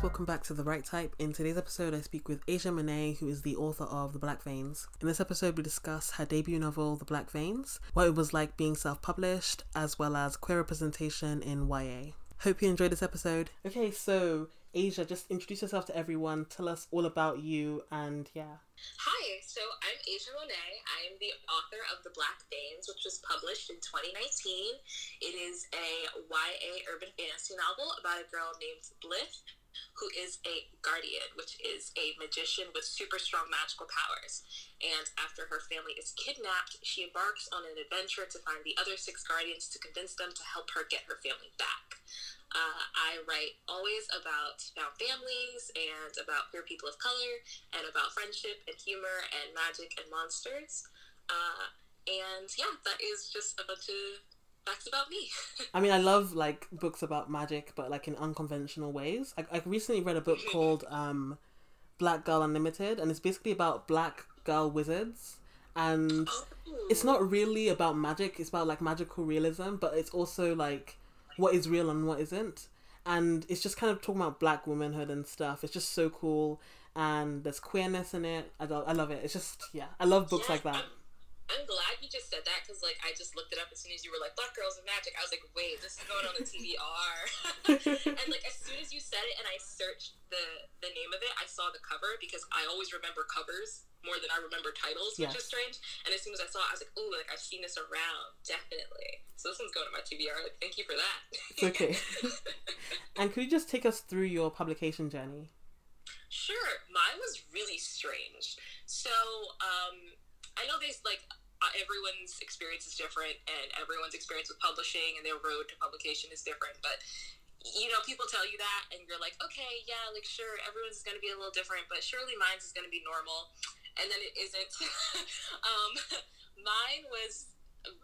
guys, welcome back to The Right Type. In today's episode, I speak with Ashia Monet, who is the author of The Black Veins. In this episode, we discuss her debut novel, The Black Veins, what it was like being self published, as well as queer representation in YA. Hope you enjoyed this episode. Okay, so Ashia, just introduce yourself to everyone, tell us all about you, and yeah. Hi, so I'm Ashia Monet. I am the author of The Black Veins, which was published in 2019. It is a YA urban fantasy novel about a girl named Blythe, who is a guardian, which is a magician with super strong magical powers. And after her family is kidnapped, she embarks on an adventure to find the other six guardians to convince them to help her get her family back. Uh, I write always about found families and about queer people of color and about friendship and humor and magic and monsters. Uh, and yeah, that is just a bunch of facts about me. I mean, I love like books about magic, but like in unconventional ways. I, I recently read a book called um, Black Girl Unlimited, and it's basically about black girl wizards. And oh. it's not really about magic, it's about like magical realism, but it's also like what is real and what isn't. And it's just kind of talking about black womanhood and stuff. It's just so cool. And there's queerness in it. I, I love it. It's just, yeah, I love books yeah, like that. I'm, I'm glad you just said that because, like, I just looked it up as soon as you were like, Black Girls and Magic. I was like, wait, this is going on the TBR. and, like, as soon as you said it and I searched the, the name of it, I saw the cover because I always remember covers more than I remember titles, which is strange. And as soon as I saw it, I was like, oh, like I've seen this around, definitely. So this one's going to my TBR. Like, thank you for that. It's okay. and could you just take us through your publication journey? Sure. Mine was really strange. So, um, I know there's like uh, everyone's experience is different, and everyone's experience with publishing and their road to publication is different, but you know, people tell you that, and you're like, okay, yeah, like sure, everyone's going to be a little different, but surely mine's is going to be normal and then it isn't. um, mine was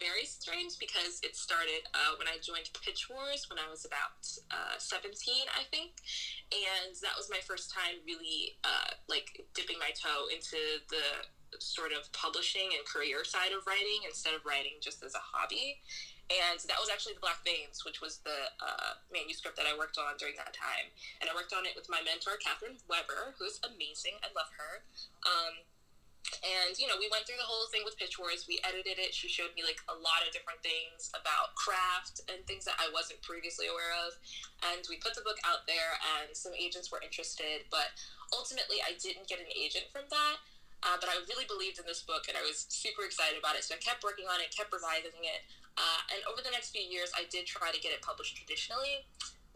very strange because it started uh, when I joined Pitch Wars when I was about uh, 17, I think. And that was my first time really uh, like dipping my toe into the sort of publishing and career side of writing instead of writing just as a hobby. And that was actually The Black Veins, which was the uh, manuscript that I worked on during that time. And I worked on it with my mentor, Catherine Weber, who's amazing. I love her. Um, and you know we went through the whole thing with pitch wars we edited it she showed me like a lot of different things about craft and things that i wasn't previously aware of and we put the book out there and some agents were interested but ultimately i didn't get an agent from that uh, but i really believed in this book and i was super excited about it. So i kept working on it kept revising it uh, and over the next few years i did try to get it published traditionally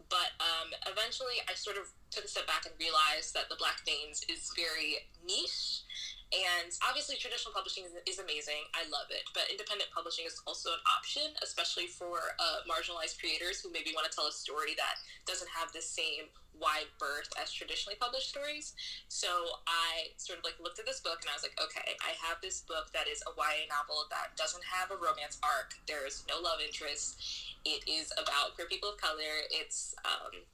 but um, eventually i sort of took a step back and realized that the black veins is very niche and obviously, traditional publishing is, is, amazing. I love it. But independent publishing is also an option, especially for uh, marginalized creators who maybe want to tell a story that doesn't have the same wide berth as traditionally published stories. So I sort of like looked at this book and I was like, okay, I have this book that is a YA novel that doesn't have a romance arc. There's no love interest. It is about queer people of color. It's um,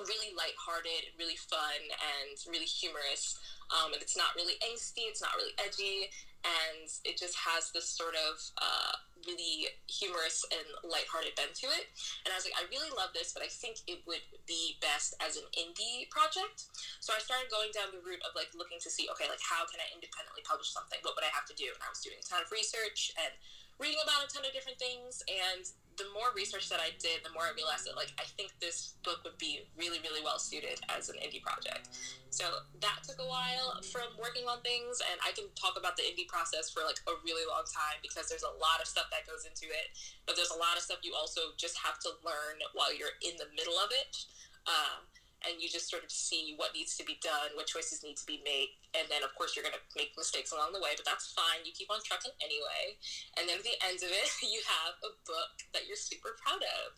really lighthearted, really fun, and really humorous. Um, and it's not really angsty, it's not really edgy, and it just has this sort of uh, really humorous and lighthearted bent to it. And I was like, I really love this, but I think it would be best as an indie project. So I started going down the route of like looking to see, okay, like how can I independently publish something? What would I have to do? And I was doing a ton of research and reading about a ton of different things and the more research that I did, the more I realized that like I think this book would be really, really well suited as an indie project. So that took a while from working on things, and I can talk about the indie process for like a really long time because there's a lot of stuff that goes into it. But there's a lot of stuff you also just have to learn while you're in the middle of it. Um, and you just sort of see what needs to be done, what choices need to be made, and then of course you're to make mistakes along the way, but that's fine. You keep on trucking anyway, and then at the end of it, you have a book that you're super proud of.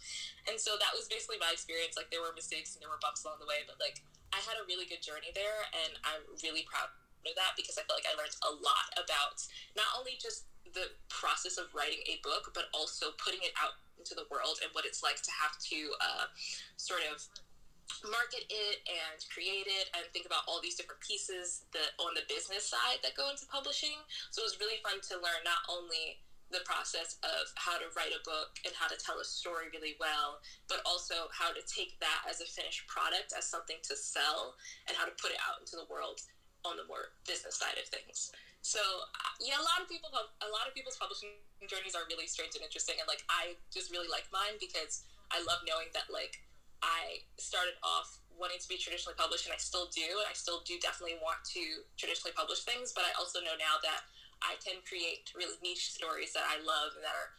And so that was basically my experience. Like there were mistakes and there were bumps along the way, but like I had a really good journey there, and I'm really proud of that because I feel like I learned a lot about not only just the process of writing a book, but also putting it out into the world and what it's like to have to uh, sort of market it and create it and think about all these different pieces that on the business side that go into publishing. So it was really fun to learn not only the process of how to write a book and how to tell a story really well, but also how to take that as a finished product, as something to sell, and how to put it out into the world on the more business side of things. So yeah, a lot of people, a lot of people's publishing journeys are really strange and interesting, and like I just really like mine because I love knowing that like I started off wanting to be traditionally published, and I still do, and I still do definitely want to traditionally publish things, but I also know now that I can create really niche stories that I love and that are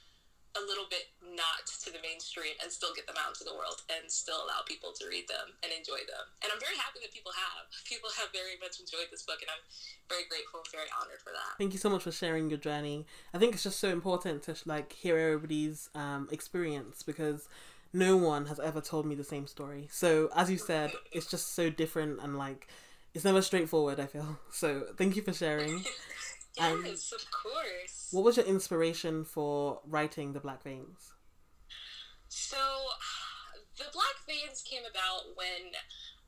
a little bit not to the mainstream and still get them out into the world and still allow people to read them and enjoy them. And I'm very happy that people have. People have very much enjoyed this book and I'm very grateful and very honored for that. Thank you so much for sharing your journey. I think it's just so important to like hear everybody's um, experience because no one has ever told me the same story. So as you said, it's just so different and like it's never straightforward, I feel. So thank you for sharing. Yes, of course. What was your inspiration for writing The Black Veins? So, The Black Veins came about when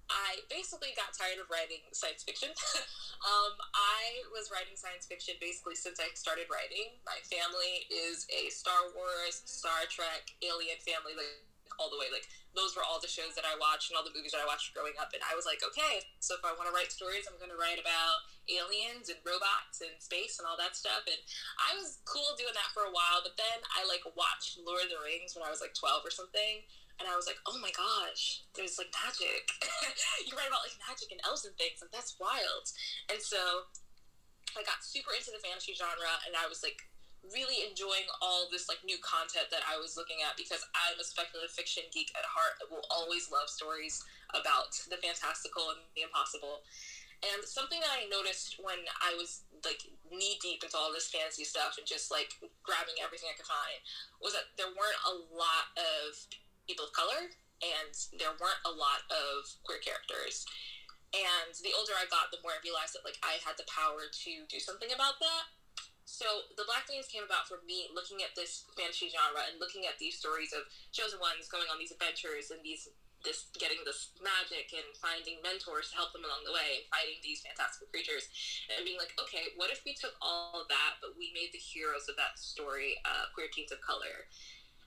I basically got tired of writing science fiction. um, I was writing science fiction basically since I started writing. My family is a Star Wars, Star Trek, Alien family. Like, all the way. Like those were all the shows that I watched and all the movies that I watched growing up. And I was like, okay, so if I want to write stories, I'm going to write about aliens and robots and space and all that stuff. And I was cool doing that for a while. But then I like watched Lord of the Rings when I was like 12 or something. And I was like, oh my gosh, there's like magic. you write about like magic and elves and things. Like that's wild. And so I got super into the fantasy genre and I was like really enjoying all this like new content that I was looking at because I'm a speculative fiction geek at heart. I will always love stories about the fantastical and the impossible. And something that I noticed when I was like knee deep into all this fantasy stuff and just like grabbing everything I could find was that there weren't a lot of people of color and there weren't a lot of queer characters. And the older I got, the more I realized that like I had the power to do something about that so the Black Veins came about for me looking at this fantasy genre and looking at these stories of chosen ones going on these adventures and these this getting this magic and finding mentors to help them along the way and fighting these fantastical creatures and being like okay what if we took all of that but we made the heroes of that story uh, queer teens of color?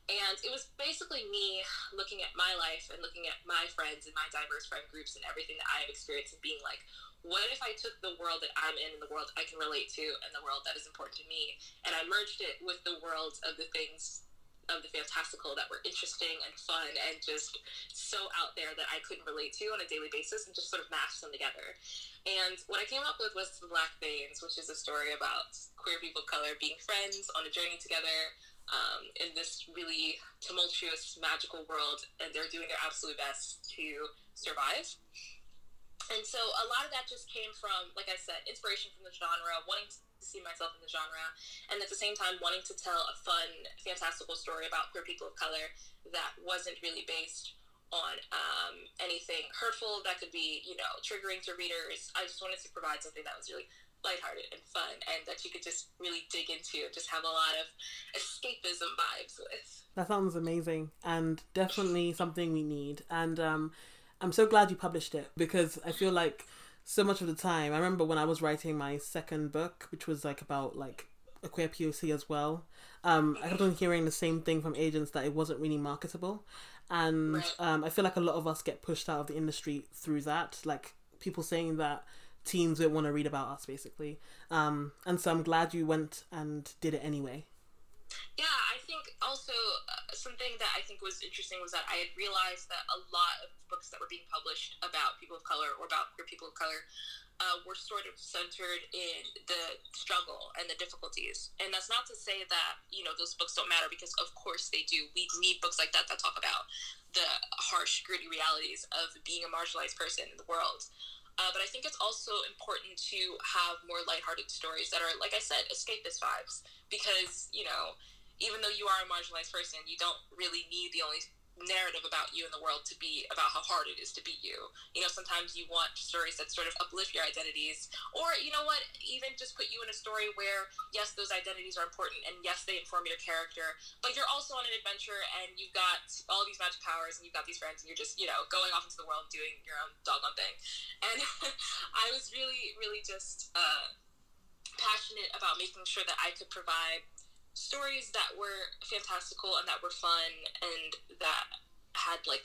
And it was basically me looking at my life and looking at my friends and my diverse friend groups and everything that i have experienced and being like what if I took the world that I'm in and the world I can relate to and the world that is important to me and I merged it with the worlds of the things of the fantastical that were interesting and fun and just so out there that I couldn't relate to on a daily basis and just sort of mashed them together. And what I came up with was The Black Veins, which is a story about queer people of color being friends on a journey together um, in this really tumultuous, magical world, and they're doing their absolute best to survive and so a lot of that just came from, like I said, inspiration from the genre, wanting to see myself in the genre, and at the same time wanting to tell a fun, fantastical story about queer people of color that wasn't really based on um, anything hurtful that could be, you know, triggering to readers. I just wanted to provide something that was really lighthearted and fun, and that you could just really dig into, just have a lot of escapism vibes with. That sounds amazing, and definitely something we need. And um, I'm so glad you published it because I feel like so much of the time, I remember when I was writing my second book, which was like about like a queer POC as well. Um, I kept on hearing the same thing from agents that it wasn't really marketable, and um, I feel like a lot of us get pushed out of the industry through that. Like people saying that teens don't want to read about us, basically. Um, and so I'm glad you went and did it anyway. Yeah, I think also uh, something that I think was interesting was that I had realized that a lot of books that were being published about people of color or about queer people of color uh, were sort of centered in the struggle and the difficulties. And that's not to say that, you know, those books don't matter because of course they do. We need books like that that talk about the harsh, gritty realities of being a marginalized person in the world. Uh, but I think it's also important to have more lighthearted stories that are, like I said, escapist vibes. Because, you know, even though you are a marginalized person, you don't really need the only narrative about you in the world to be about how hard it is to be you. You know, sometimes you want stories that sort of uplift your identities, or you know what, even just put you in a story where yes, those identities are important, and yes, they inform your character, but you're also on an adventure, and you've got all these magic powers, and you've got these friends, and you're just you know going off into the world doing your own doggone thing. And I was really, really just uh, passionate about making sure that I could provide stories that were fantastical and that were fun and that had like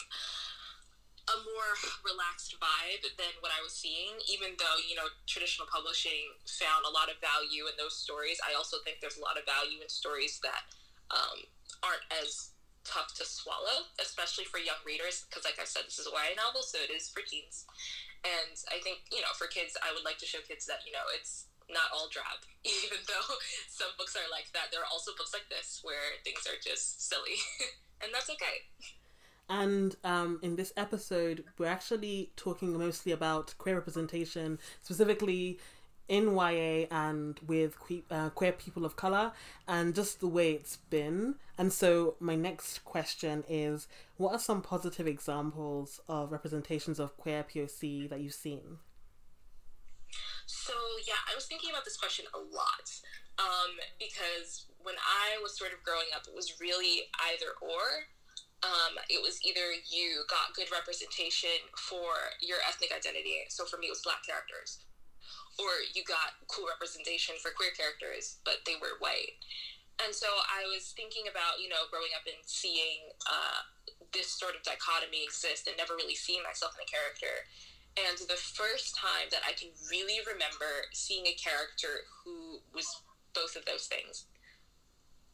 a more relaxed vibe than what I was seeing. Even though you know traditional publishing found a lot of value in those stories, I also think there's a lot of value in stories that um, aren't as tough to swallow, especially for young readers. Because, like I said, this is a YA novel, so it is for teens. And I think you know, for kids, I would like to show kids that you know it's not all drab. Even though some books are like that, there are also books like this where things are just silly, and that's okay. And um, in this episode, we're actually talking mostly about queer representation, specifically in YA and with que- uh, queer people of color, and just the way it's been. And so, my next question is what are some positive examples of representations of queer POC that you've seen? So, yeah, I was thinking about this question a lot um, because when I was sort of growing up, it was really either or um, it was either you got good representation for your ethnic identity, so for me it was black characters, or you got cool representation for queer characters, but they were white. And so I was thinking about, you know, growing up and seeing uh, this sort of dichotomy exist and never really seeing myself in a character. And the first time that I can really remember seeing a character who was both of those things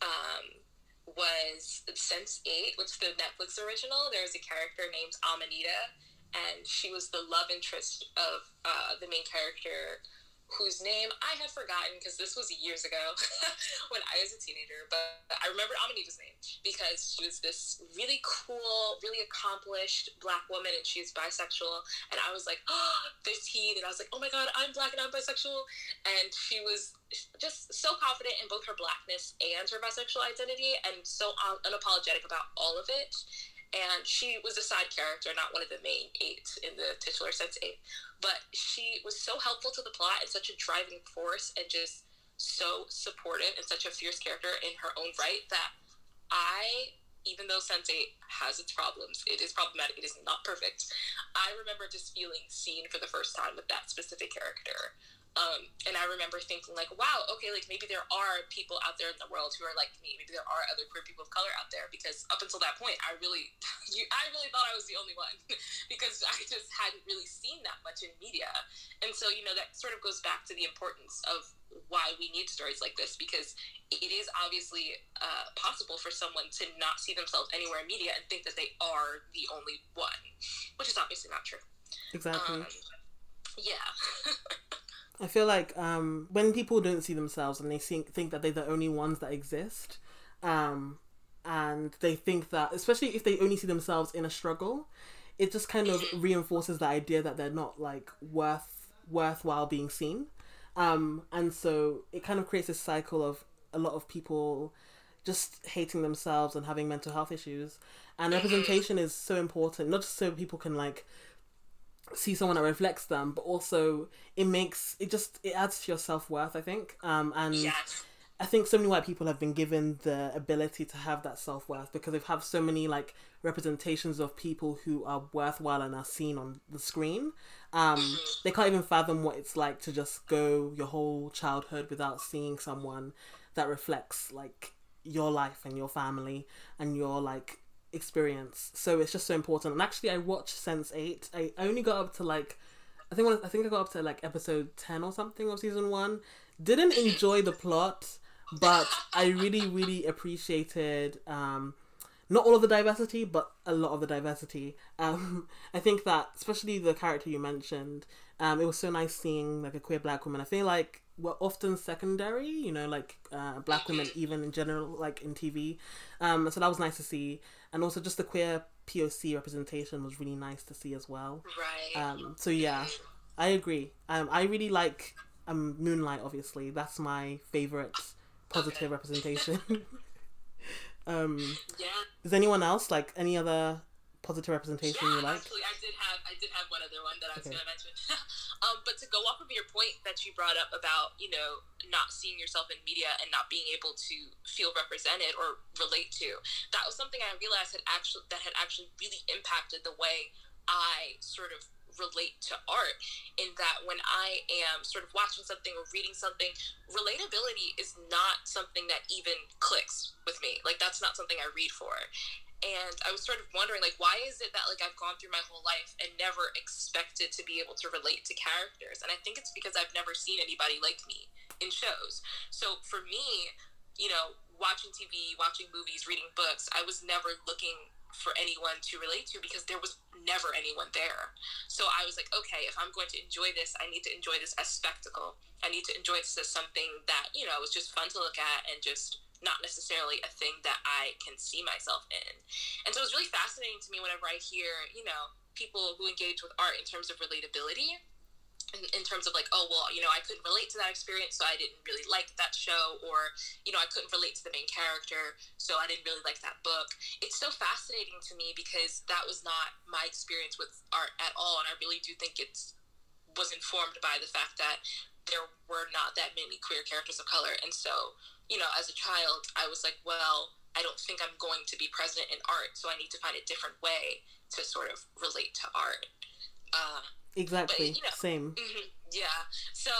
um, was Sense8, which is the Netflix original. There was a character named Amanita, and she was the love interest of uh, the main character whose name I had forgotten because this was years ago when I was a teenager. But I remember Amanita's name because she was this really cool, really accomplished black woman and she was bisexual. And I was like, oh, 15. And I was like, oh my God, I'm black and I'm bisexual. And she was just so confident in both her blackness and her bisexual identity and so unapologetic about all of it and she was a side character, not one of the main eight in the titular sense eight. But she was so helpful to the plot and such a driving force, and just so supportive and such a fierce character in her own right that I, even though Sense Eight has its problems, it is problematic. It is not perfect. I remember just feeling seen for the first time with that specific character. Um, and I remember thinking like, wow, okay, like maybe there are people out there in the world who are like me. Maybe there are other queer people of color out there because up until that point, I really, you, I really thought I was the only one because I just hadn't really seen that much in media. And so, you know, that sort of goes back to the importance of why we need stories like this because it is obviously uh, possible for someone to not see themselves anywhere in media and think that they are the only one, which is obviously not true. Exactly. Um, yeah. I feel like um, when people don't see themselves and they think think that they're the only ones that exist, um, and they think that, especially if they only see themselves in a struggle, it just kind of reinforces the idea that they're not like worth worthwhile being seen, um, and so it kind of creates a cycle of a lot of people just hating themselves and having mental health issues. And representation is so important, not just so people can like see someone that reflects them, but also it makes it just it adds to your self worth. I think, um, and yes. I think so many white people have been given the ability to have that self worth because they've had so many like representations of people who are worthwhile and are seen on the screen. Um, mm-hmm. They can't even fathom what it's like to just go your whole childhood without seeing someone that reflects like your life and your family and your like experience. So it's just so important. And actually, I watched Sense Eight. I only got up to like, I think I think I got up to like episode ten or something of season one. Didn't enjoy the plot, but I really really appreciated. Um, not all of the diversity, but a lot of the diversity. Um, I think that, especially the character you mentioned, um, it was so nice seeing like a queer black woman. I feel like we're often secondary, you know, like uh, black women, even in general, like in TV. Um, so that was nice to see and also just the queer POC representation was really nice to see as well. Right. Um, so yeah, I agree. Um, I really like um, Moonlight. Obviously, that's my favorite positive okay. representation. um, yeah. Is anyone else like any other positive representation yeah, you like? Actually, I did have I did have one other one that I was okay. going to mention. um, but to go off of your point that you brought up about you know not seeing yourself in media and not being able to feel represented or relate to, that was something I realized had actually that had actually really impacted the way I sort of relate to art in that when I am sort of watching something or reading something, relatability is not something that even clicks with me. Like that's not something I read for. And I was sort of wondering, like, why is it that like I've gone through my whole life and never expected to be able to relate to characters? And I think it's because I've never seen anybody like me in shows. So for me, you know, watching TV, watching movies, reading books, I was never looking for anyone to relate to because there was never anyone there. So I was like, okay, if I'm going to enjoy this, I need to enjoy this as spectacle. I need to enjoy this as something that, you know, was just fun to look at and just not necessarily a thing that I can see myself in. And so it's really fascinating to me whenever I hear, you know, people who engage with art in terms of relatability in, in, terms of like, oh, well, you know, I couldn't relate to that experience, so I didn't really like that show, or, you know, I couldn't relate to the main character, so I didn't really like that book. It's so fascinating to me because that was not my experience with art at all, and I really do think it was informed by the fact that there were not that many queer characters of color, and so, you know, as a child, I was like, well, I don't think I'm going to be present in art, so I need to find a different way to sort of relate to art. Uh, Exactly. But, you know, Same. Mm-hmm, yeah. So,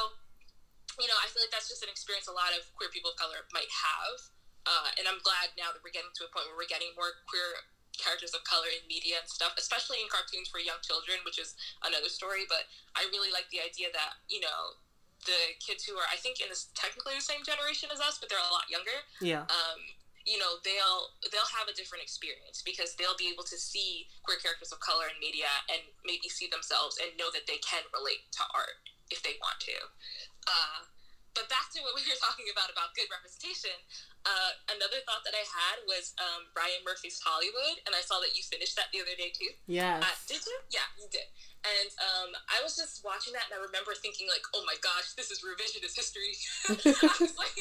you know, I feel like that's just an experience a lot of queer people of color might have. Uh, and I'm glad now that we're getting to a point where we're getting more queer characters of color in media and stuff, especially in cartoons for young children, which is another story. But I really like the idea that, you know, the kids who are, I think, in this technically the same generation as us, but they're a lot younger. Yeah. Um, you know they'll they'll have a different experience because they'll be able to see queer characters of color in media and maybe see themselves and know that they can relate to art if they want to uh, but back to what we were talking about about good representation uh, another thought that i had was um, ryan murphy's hollywood and i saw that you finished that the other day too Yeah. uh, did you yeah you did and um, I was just watching that, and I remember thinking, like, "Oh my gosh, this is revisionist history." I was like,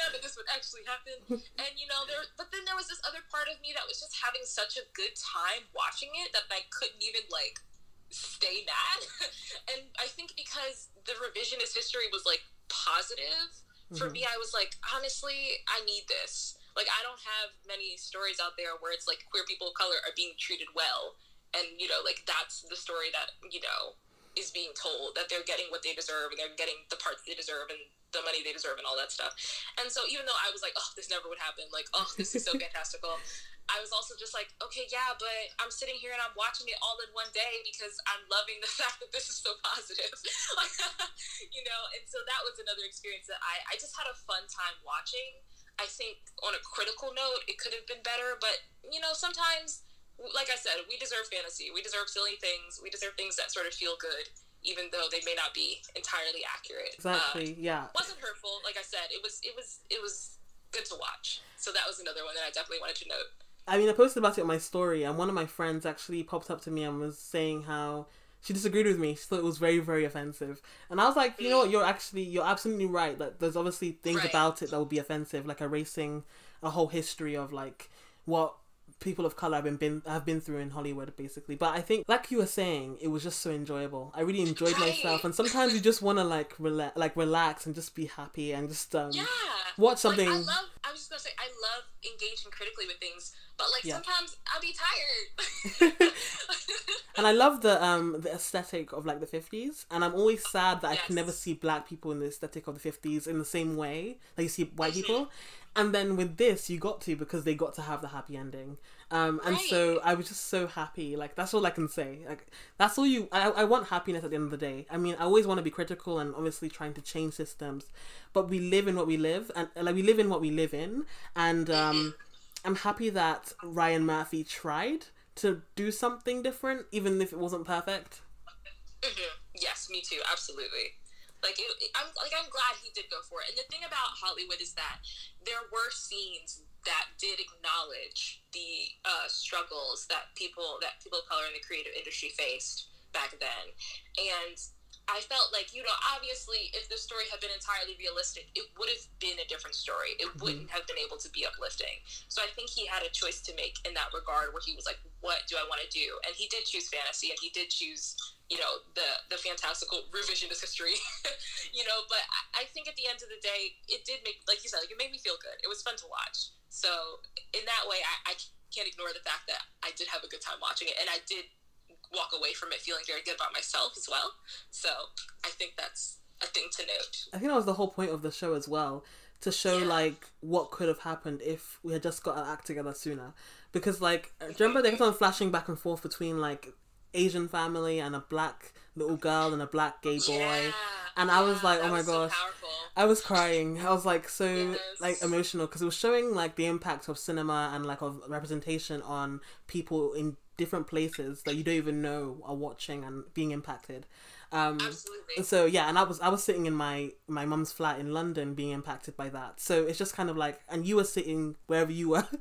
"None of this would actually happen." And you know, there. But then there was this other part of me that was just having such a good time watching it that I couldn't even like stay mad. and I think because the revisionist history was like positive for mm-hmm. me, I was like, honestly, I need this. Like, I don't have many stories out there where it's like queer people of color are being treated well and you know like that's the story that you know is being told that they're getting what they deserve and they're getting the parts they deserve and the money they deserve and all that stuff. And so even though I was like, oh, this never would happen, like, oh, this is so fantastical, I was also just like, okay, yeah, but I'm sitting here and I'm watching it all in one day because I'm loving the fact that this is so positive. you know, and so that was another experience that I, I just had a fun time watching. I think on a critical note, it could have been better, but you know, sometimes like I said, we deserve fantasy. We deserve silly things. We deserve things that sort of feel good, even though they may not be entirely accurate. Exactly. Uh, yeah. It wasn't hurtful. Like I said, it was. It was. It was good to watch. So that was another one that I definitely wanted to note. I mean, I posted about it on my story, and one of my friends actually popped up to me and was saying how she disagreed with me. She thought it was very, very offensive. And I was like, you know what? You're actually, you're absolutely right. That there's obviously things right. about it that would be offensive, like erasing a whole history of like what people of color have been, been have been through in Hollywood, basically. But I think, like you were saying, it was just so enjoyable. I really enjoyed myself, and sometimes you just want to like relax, like relax and just be happy and just um, yeah. watch something. Like, I love. I was just gonna say I love engaging critically with things, but like yeah. sometimes I'll be tired. and I love the um the aesthetic of like the fifties, and I'm always sad that yes. I can never see black people in the aesthetic of the fifties in the same way that you see white mm-hmm. people. And then with this, you got to because they got to have the happy ending. Um, and right. so I was just so happy. Like that's all I can say. Like that's all you. I, I want happiness at the end of the day. I mean, I always want to be critical and obviously trying to change systems, but we live in what we live, and like we live in what we live in. And um, I'm happy that Ryan Murphy tried to do something different, even if it wasn't perfect. Mm-hmm. Yes, me too. Absolutely. Like it, I'm like I'm glad he did go for it. And the thing about Hollywood is that there were scenes that did acknowledge the uh, struggles that people that people of color in the creative industry faced back then, and I felt like, you know, obviously, if the story had been entirely realistic, it would have been a different story. It mm-hmm. wouldn't have been able to be uplifting. So I think he had a choice to make in that regard where he was like, what do I want to do? And he did choose fantasy and he did choose, you know, the, the fantastical revisionist history, you know, but I think at the end of the day, it did make, like you said, like it made me feel good. It was fun to watch. So in that way, I, I can't ignore the fact that I did have a good time watching it and I did walk away from it feeling very good about myself as well. So I think that's a thing to note. I think that was the whole point of the show as well to show Yeah. like what could have happened if we had just got our act together sooner. Because like, do you remember they kept on flashing back and forth between like Asian family and a black little girl and a black gay boy. Yeah, And I was like, oh my was so gosh. I was crying. I was like so Yes. like emotional because it was showing like the impact of cinema and like of representation on people in different places that you don't even know are watching and being impacted. Um, Absolutely. so yeah, and I was I was sitting in my my mum's flat in London being impacted by that. So it's just kind of like, and you were sitting wherever you were.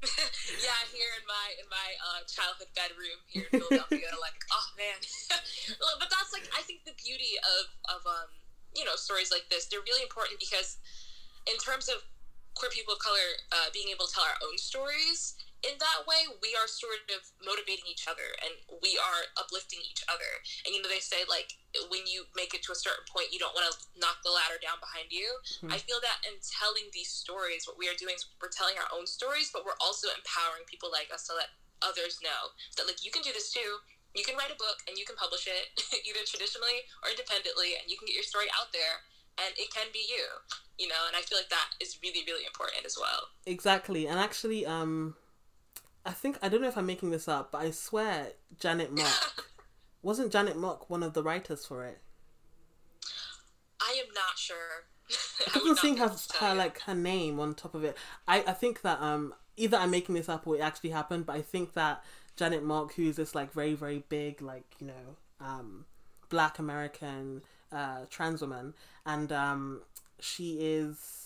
yeah, here in my in my uh, childhood bedroom here in Philadelphia, like, oh man. But that's like I think the beauty of of um you know stories like this. They're really important because in terms of queer people of color uh, being able to tell our own stories in that way, we are sort of motivating each other and we are uplifting each other. And you know, they say like when you make it to a certain point, you don't want to knock the ladder down behind you. Mhm. I feel that in telling these stories, what we are doing is we're telling our own stories, but we're also empowering people like us to let others know that like you can do this too. You can write a book and you can publish it either traditionally or independently, and you can get your story out there, and it can be you. You know, and I feel like that is really, really important as well. exactly, and actually, um, I think I don't know if I'm making this up, but I swear Janet Mock wasn't Janet Mock one of the writers for it. I am not sure. I would on seeing her, her like her name on top of it. I, I think that um either I'm making this up or it actually happened, but I think that Janet Mock, who's this like very very big like you know um black American uh trans woman, and um she is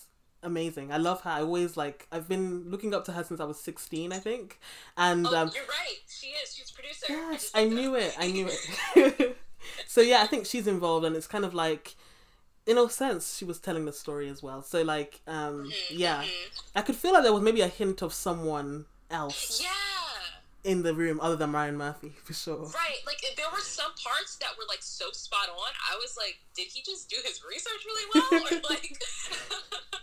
amazing. I love her. I always like I've been looking up to her since I was sixteen, I think, and Oh, um you're right. She is. She's a producer. Yes, just I knew it. I knew it. so yeah, I think she's involved, and it's kind of like, in a sense, she was telling the story as well. So like, um, yeah, mhm. I could feel like there was maybe a hint of someone else Yeah. in the room other than Ryan Murphy for sure. Right, like there were some parts that were like so spot on. I was like, did he just do his research really well, or like,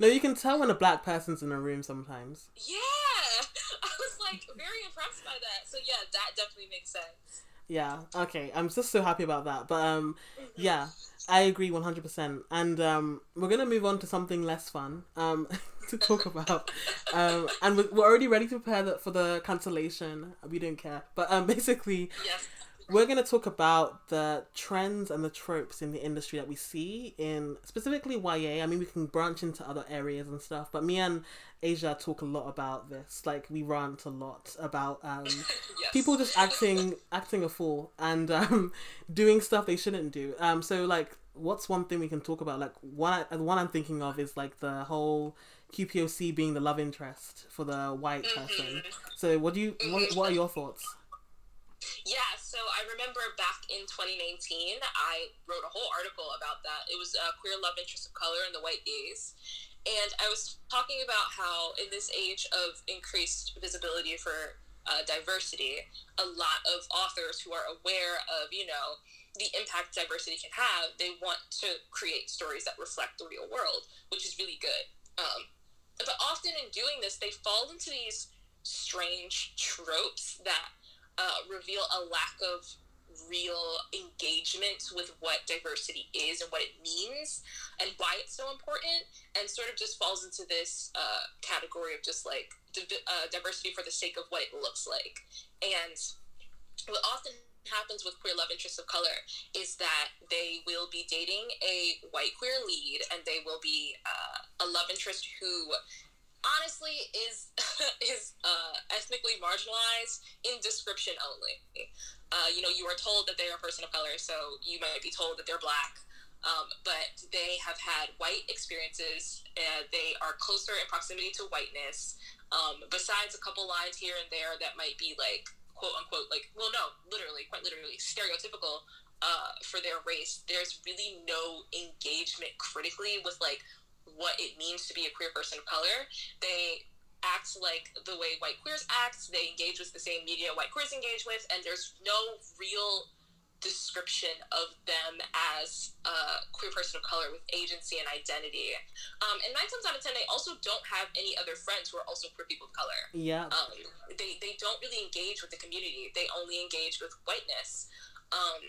No, you can tell when a black person's in a room sometimes. yeah, I was like very impressed by that. So yeah, that definitely makes sense. Yeah. Okay. I'm just so happy about that. But um, yeah, I agree 100%. And um, we're gonna move on to something less fun um to talk about. Um, and we're, we're already ready to prepare the, for the cancellation. We don't care. But um, basically, Yes. We're going to talk about the trends and the tropes in the industry that we see in specifically YA. I mean, we can branch into other areas and stuff, but me and Ashia talk a lot about this. Like, we rant a lot about um, yes. people just acting acting a fool and um, doing stuff they shouldn't do. Um, so, like, what's one thing we can talk about? Like, one the one I'm thinking of is like the whole QPOC being the love interest for the white person. So, what do you what, what are your thoughts? Yeah, so I remember back in 2019, I wrote a whole article about that. It was uh, queer love interest of color and the white gaze. And I was talking about how, in this age of increased visibility for uh, diversity, a lot of authors who are aware of, you know, the impact diversity can have, they want to create stories that reflect the real world, which is really good. Um, but often in doing this, they fall into these strange tropes that uh, reveal a lack of real engagement with what diversity is and what it means and why it's so important and sort of just falls into this uh, category of just like div- uh, diversity for the sake of what it looks like. And what often happens with queer love interests of color is that they will be dating a white queer lead and they will be uh, a love interest who honestly is is uh, ethnically marginalized in description only. Uh, you know, you are told that they are a person of color, so you might be told that they're black. Um, but they have had white experiences. They are closer in proximity to whiteness. Um, besides a couple lines here and there that might be like quote unquote like well no literally quite literally stereotypical uh, for their race. There's really no engagement critically with like what it means to be a queer person of color. They act like the way white queers act. They engage with the same media white queers engage with, and there's no real description of them as a queer person of color with agency and identity. Um, and nine times out of ten, they also don't have any other friends who are also queer people of color Yeah. um, they they don't really engage with the community. They only engage with whiteness. Um,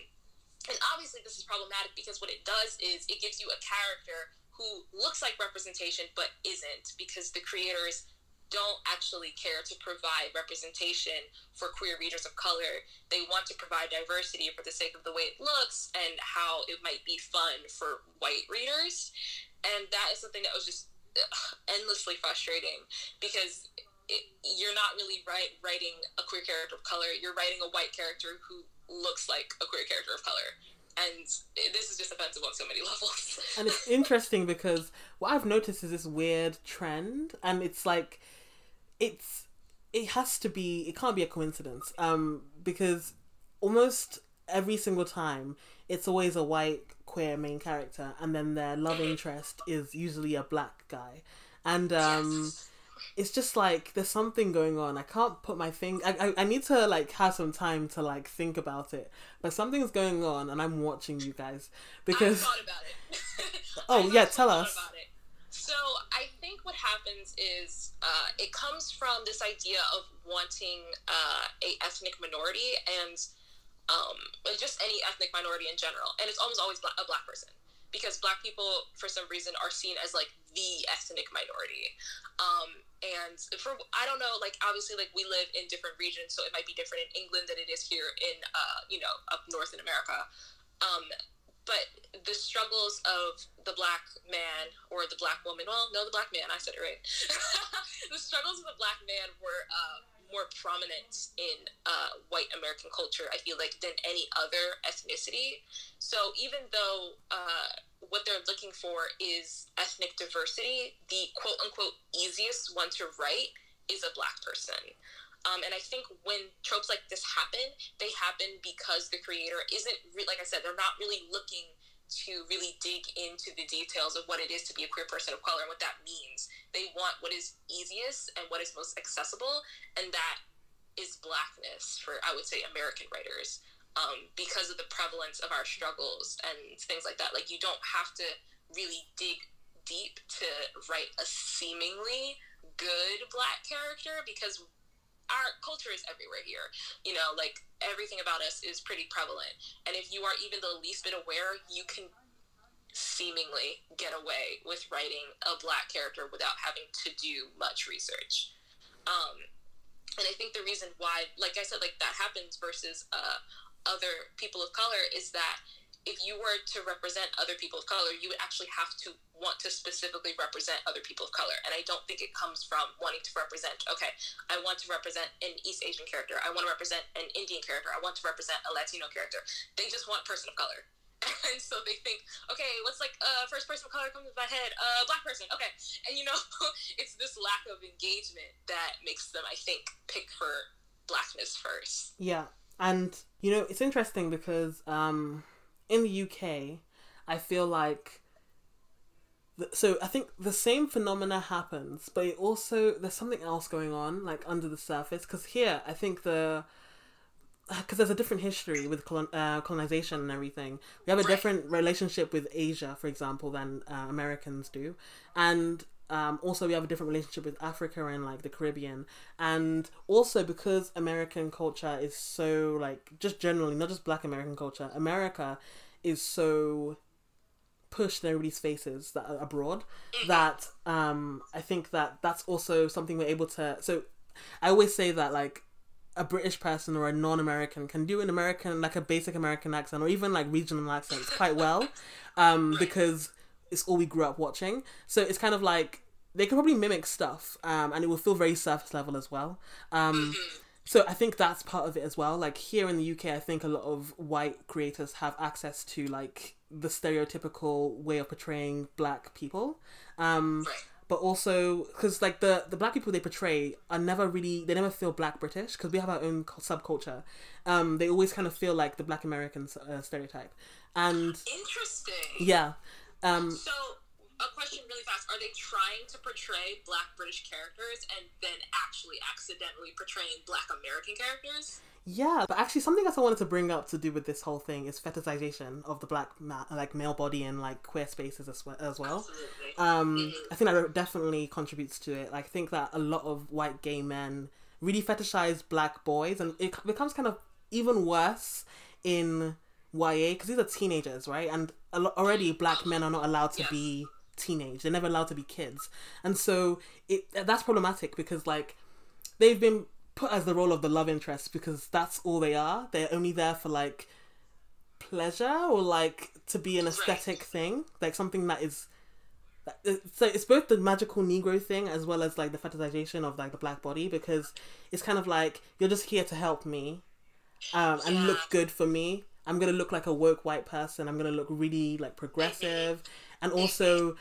and obviously, this is problematic because what it does is it gives you a character who looks like representation but isn't because the creators don't actually care to provide representation for queer readers of color. They want to provide diversity for the sake of the way it looks and how it might be fun for white readers. And that is something that was just endlessly frustrating because it, you're not really write, writing a queer character of color. You're writing a white character who looks like a queer character of color. And this is just offensive on so many levels. and it's interesting because what I've noticed is this weird trend, and it's like, it's it has to be it can't be a coincidence um because almost every single time it's always a white queer main character and then their love interest is usually a black guy. And um yes it's just like there's something going on. I can't put my thing. I, I, I need to like have some time to like think about it. But something's going on, and I'm watching you guys because. Thought about it. oh yeah, tell us. So I think what happens is uh, it comes from this idea of wanting uh, a ethnic minority and um, just any ethnic minority in general, and it's almost always a black person because black people for some reason are seen as like the ethnic minority. Um, and for i don't know like obviously like we live in different regions so it might be different in england than it is here in uh, you know up north in america. Um, but the struggles of the black man or the black woman well no the black man i said it right. The struggles of the black man were uh, more prominent in uh, white American culture, I feel like, than any other ethnicity. So even though uh, what they're looking for is ethnic diversity, the quote unquote easiest one to write is a black person. Um, and I think when tropes like this happen, they happen because the creator isn't, re- like I said, they're not really looking to really dig into the details of what it is to be a queer person of color and what that means. They want what is easiest and what is most accessible, and that is blackness for I would say American writers. Um, because of the prevalence of our struggles and things like that. Like you don't have to really dig deep to write a seemingly good black character because our culture is everywhere here. You know, like everything about us is pretty prevalent. And if you are even the least bit aware, you can seemingly get away with writing a black character without having to do much research. Um, and I think the reason why, like I said, like that happens versus uh, other people of color is that if you were to represent other people of color, you would actually have to want to specifically represent other people of color. And I don't think it comes from wanting to represent, okay, I want to represent an East Asian character. I want to represent an Indian character. I want to represent a Latino character. They just want person of color. And so they think, okay, what's like uh, first person of color comes to my head? Uh, black person. Okay. And you know, it's this lack of engagement that makes them, I think, pick for blackness first. Yeah. And, you know, it's interesting because, um, in the UK, I feel like so I think the same phenomena happens, but it also there's something else going on like under the surface because here I think the because there's a different history with colon, uh, colonization and everything. We have a different relationship with Asia, for example, than uh, Americans do, and um, also we have a different relationship with Africa and like the Caribbean, and also because American culture is so like just generally not just Black American culture, America is so pushed in everybody's faces that are abroad that um, I think that that's also something we're able to. So I always say that like a British person or a non-American can do an American like a basic American accent or even like regional accents quite well, um, because it's all we grew up watching. So it's kind of like they can probably mimic stuff, um, and it will feel very surface level as well. Um, so I think that's part of it as well. Like here in the UK, I think a lot of white creators have access to like the stereotypical way of portraying black people. Um, but also because like the the black people they portray are never really they never feel black british because we have our own subculture um they always kind of feel like the black american uh, stereotype and interesting yeah um so a question really fast are they trying to portray black british characters and then actually accidentally portraying black american characters yeah but actually something else i wanted to bring up to do with this whole thing is fetishization of the black ma- like male body and like queer spaces as well, as well. Absolutely. um Mhm. i think that definitely contributes to it like i think that a lot of white gay men really fetishize black boys, and it becomes kind of even worse in YA because these are teenagers, right? And already black men are not allowed to be teenage; they're never allowed to be kids, and so it that's problematic because like they've been put as the role of the love interest because that's all they are. They're only there for like pleasure or like to be an aesthetic thing, like something that is. So it's both the magical Negro thing as well as like the fetishization of like the black body because it's kind of like you're just here to help me, um, and look good for me. I'm gonna look like a woke white person. I'm gonna look really like progressive, and also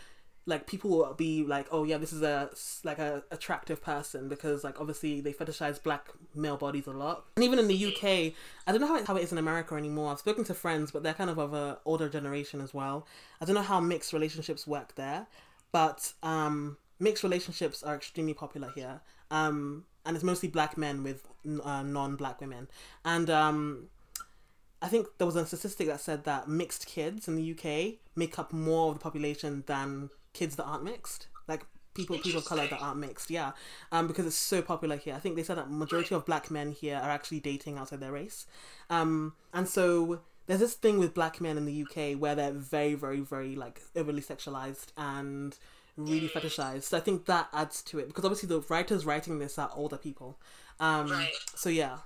like people will be like, oh yeah, this is a like a attractive person because like obviously they fetishize black male bodies a lot. And even in the UK, I don't know how it, how it is in America anymore. I've spoken to friends, but they're kind of of a older generation as well. I don't know how mixed relationships work there, but um, mixed relationships are extremely popular here. Um, and it's mostly black men with uh, non-black women, and um, I think there was a statistic that said that mixed kids in the UK make up more of the population than kids that aren't mixed. Like people people of color that aren't mixed, yeah. Um, because it's so popular here. I think they said that majority of black men here are actually dating outside their race. Um, and so there's this thing with black men in the UK where they're very, very, very like overly sexualized and really fetishized. So I think that adds to it because obviously the writers writing this are older people. Um, Right. So yeah.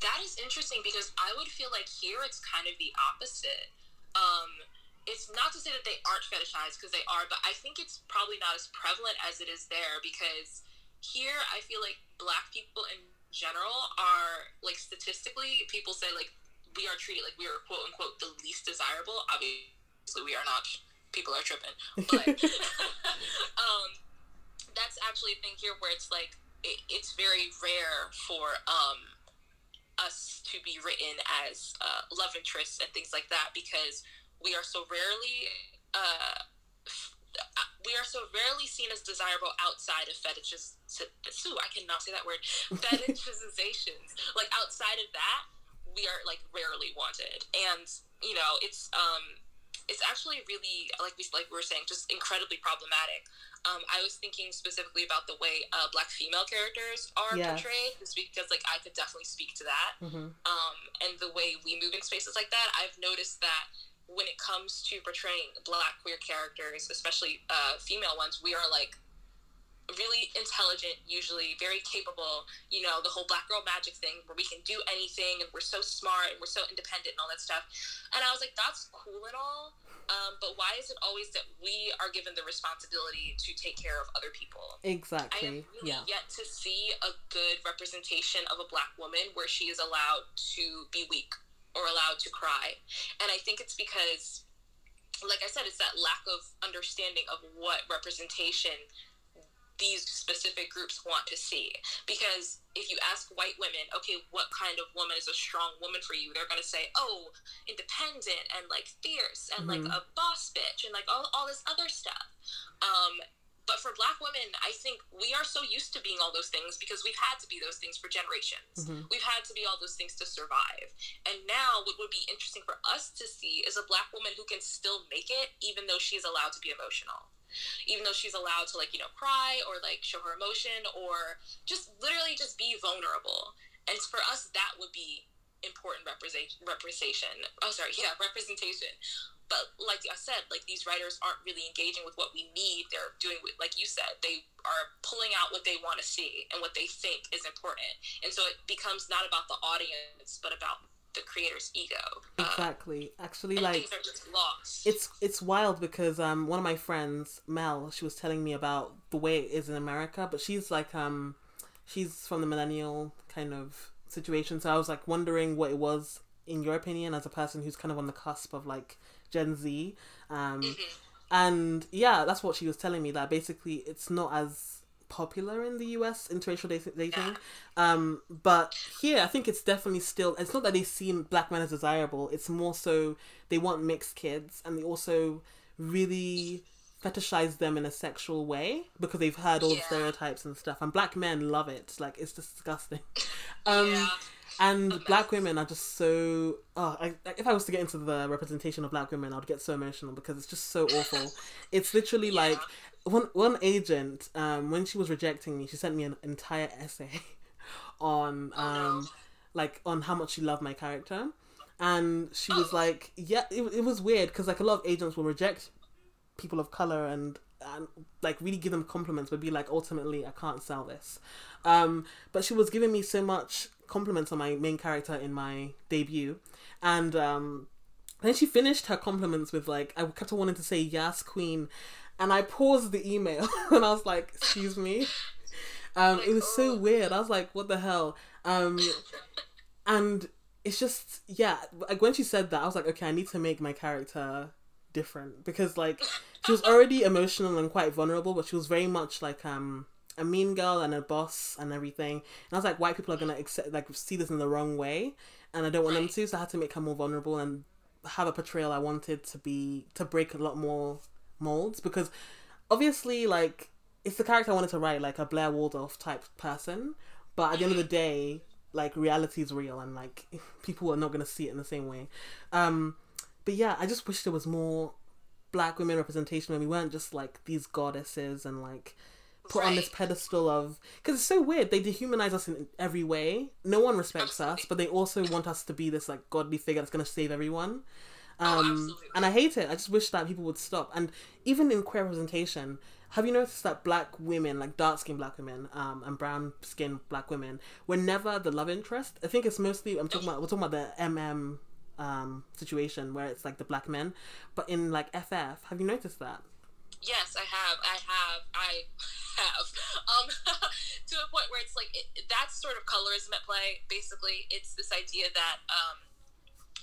That is interesting because I would feel like here it's kind of the opposite. Um, it's not to say that they aren't fetishized because they are, but I think it's probably not as prevalent as it is there because here I feel like black people in general are like statistically people say like we are treated like we are quote unquote the least desirable. Obviously we are not. People are tripping, but um, that's actually a thing here where it's like it, it's very rare for um us to be written as uh, love interests and things like that because we are so rarely uh, uh, we are so rarely seen as desirable outside of fetishes. I cannot say that word. Fetishizations. like outside of that, we are like rarely wanted, and you know it's um it's actually really like we like we were saying just incredibly problematic. Um, I was thinking specifically about the way uh, black female characters are portrayed, just because like I could definitely speak to that. Hmm um, and the way we move in spaces like that, I've noticed that when it comes to portraying black queer characters, especially uh, female ones, we are like really intelligent, usually very capable. You know, the whole black girl magic thing where we can do anything and we're so smart and we're so independent and all that stuff. And I was like, that's cool and all. Um, but why is it always that we are given the responsibility to take care of other people? Exactly. I have Exactly. really Yeah. yet to see a good representation of a black woman where she is allowed to be weak or allowed to cry. And I think it's because, like I said, it's that lack of understanding of what representation these specific groups want to see. Because if you ask white women, okay, what kind of woman is a strong woman for you? They're going to say, oh, independent and like fierce and like Mhm. a boss bitch and like all, all this other stuff. Um, but for black women, I think we are so used to being all those things because we've had to be those things for generations. Mhm. We've had to be all those things to survive. And now, what would be interesting for us to see is a black woman who can still make it, even though she's allowed to be emotional. Even though she's allowed to, like, you know, cry or, like, show her emotion or just literally just be vulnerable. And for us, that would be important representation. Oh, sorry, yeah, representation. But like I said, like these writers aren't really engaging with what we need. They're doing, like you said, they are pulling out what they want to see and what they think is important. And so it becomes not about the audience, but about the creator's ego. Uh, Exactly. Actually, and like things are just lost. it's it's wild because um one of my friends Mel she was telling me about the way it is in America but she's like um she's from the millennial kind of situation so I was like wondering what it was in your opinion as a person who's kind of on the cusp of like Gen Z um Mhm. and yeah that's what she was telling me that basically it's not as popular in the US interracial dat- dating um but here I think it's definitely still it's not that they see black men as desirable it's more so they want mixed kids and they also really fetishize them in a sexual way because they've heard all the stereotypes and stuff and black men love it like it's disgusting um yeah. and black women are just so. Oh, I, if I was to get into the representation of black women, I'd get so emotional because it's just so awful. it's literally yeah. like one one agent um, when she was rejecting me, she sent me an entire essay on oh, um, no. like on how much she loved my character, and she was like, yeah, it, it was weird because like a lot of agents will reject people of color and and like really give them compliments but be like ultimately i can't sell this. Um but she was giving me so much compliments on my main character in my debut. And um then she finished her compliments with like i kept on wanting to say yes queen and i paused the email and i was like excuse me. Um it was so weird. I was like what the hell? Um and it's just yeah like when she said that i was like okay i need to make my character different. Because like she was already emotional and quite vulnerable but she was very much like um a mean girl and a boss and everything. And i was like white people are gonna accept like see this in the wrong way and i don't want them to. So i had to make her more vulnerable and have a portrayal i wanted to be to break a lot more molds because obviously like it's the character i wanted to write like a blair waldorf type person but at the end of the day like reality is real and like people are not going to see it in the same way. Um but yeah i just wish there was more black women representation when we weren't just like these goddesses and like put right. on this pedestal of because it's so weird they dehumanize us in every way. No one respects us but they also want us to be this like godly figure that's going to save everyone um, oh, and i hate it i just wish that people would stop and even in queer representation have you noticed that black women, like dark skinned black women, um, and brown skinned black women, were never the love interest? I think it's mostly I'm talking about we're talking about the MM um situation where it's like the black men, but in like FF, have you noticed that? Yes, I have. I have. I have. Um, to a point where it's like it, that's sort of colorism at play. Basically, it's this idea that um,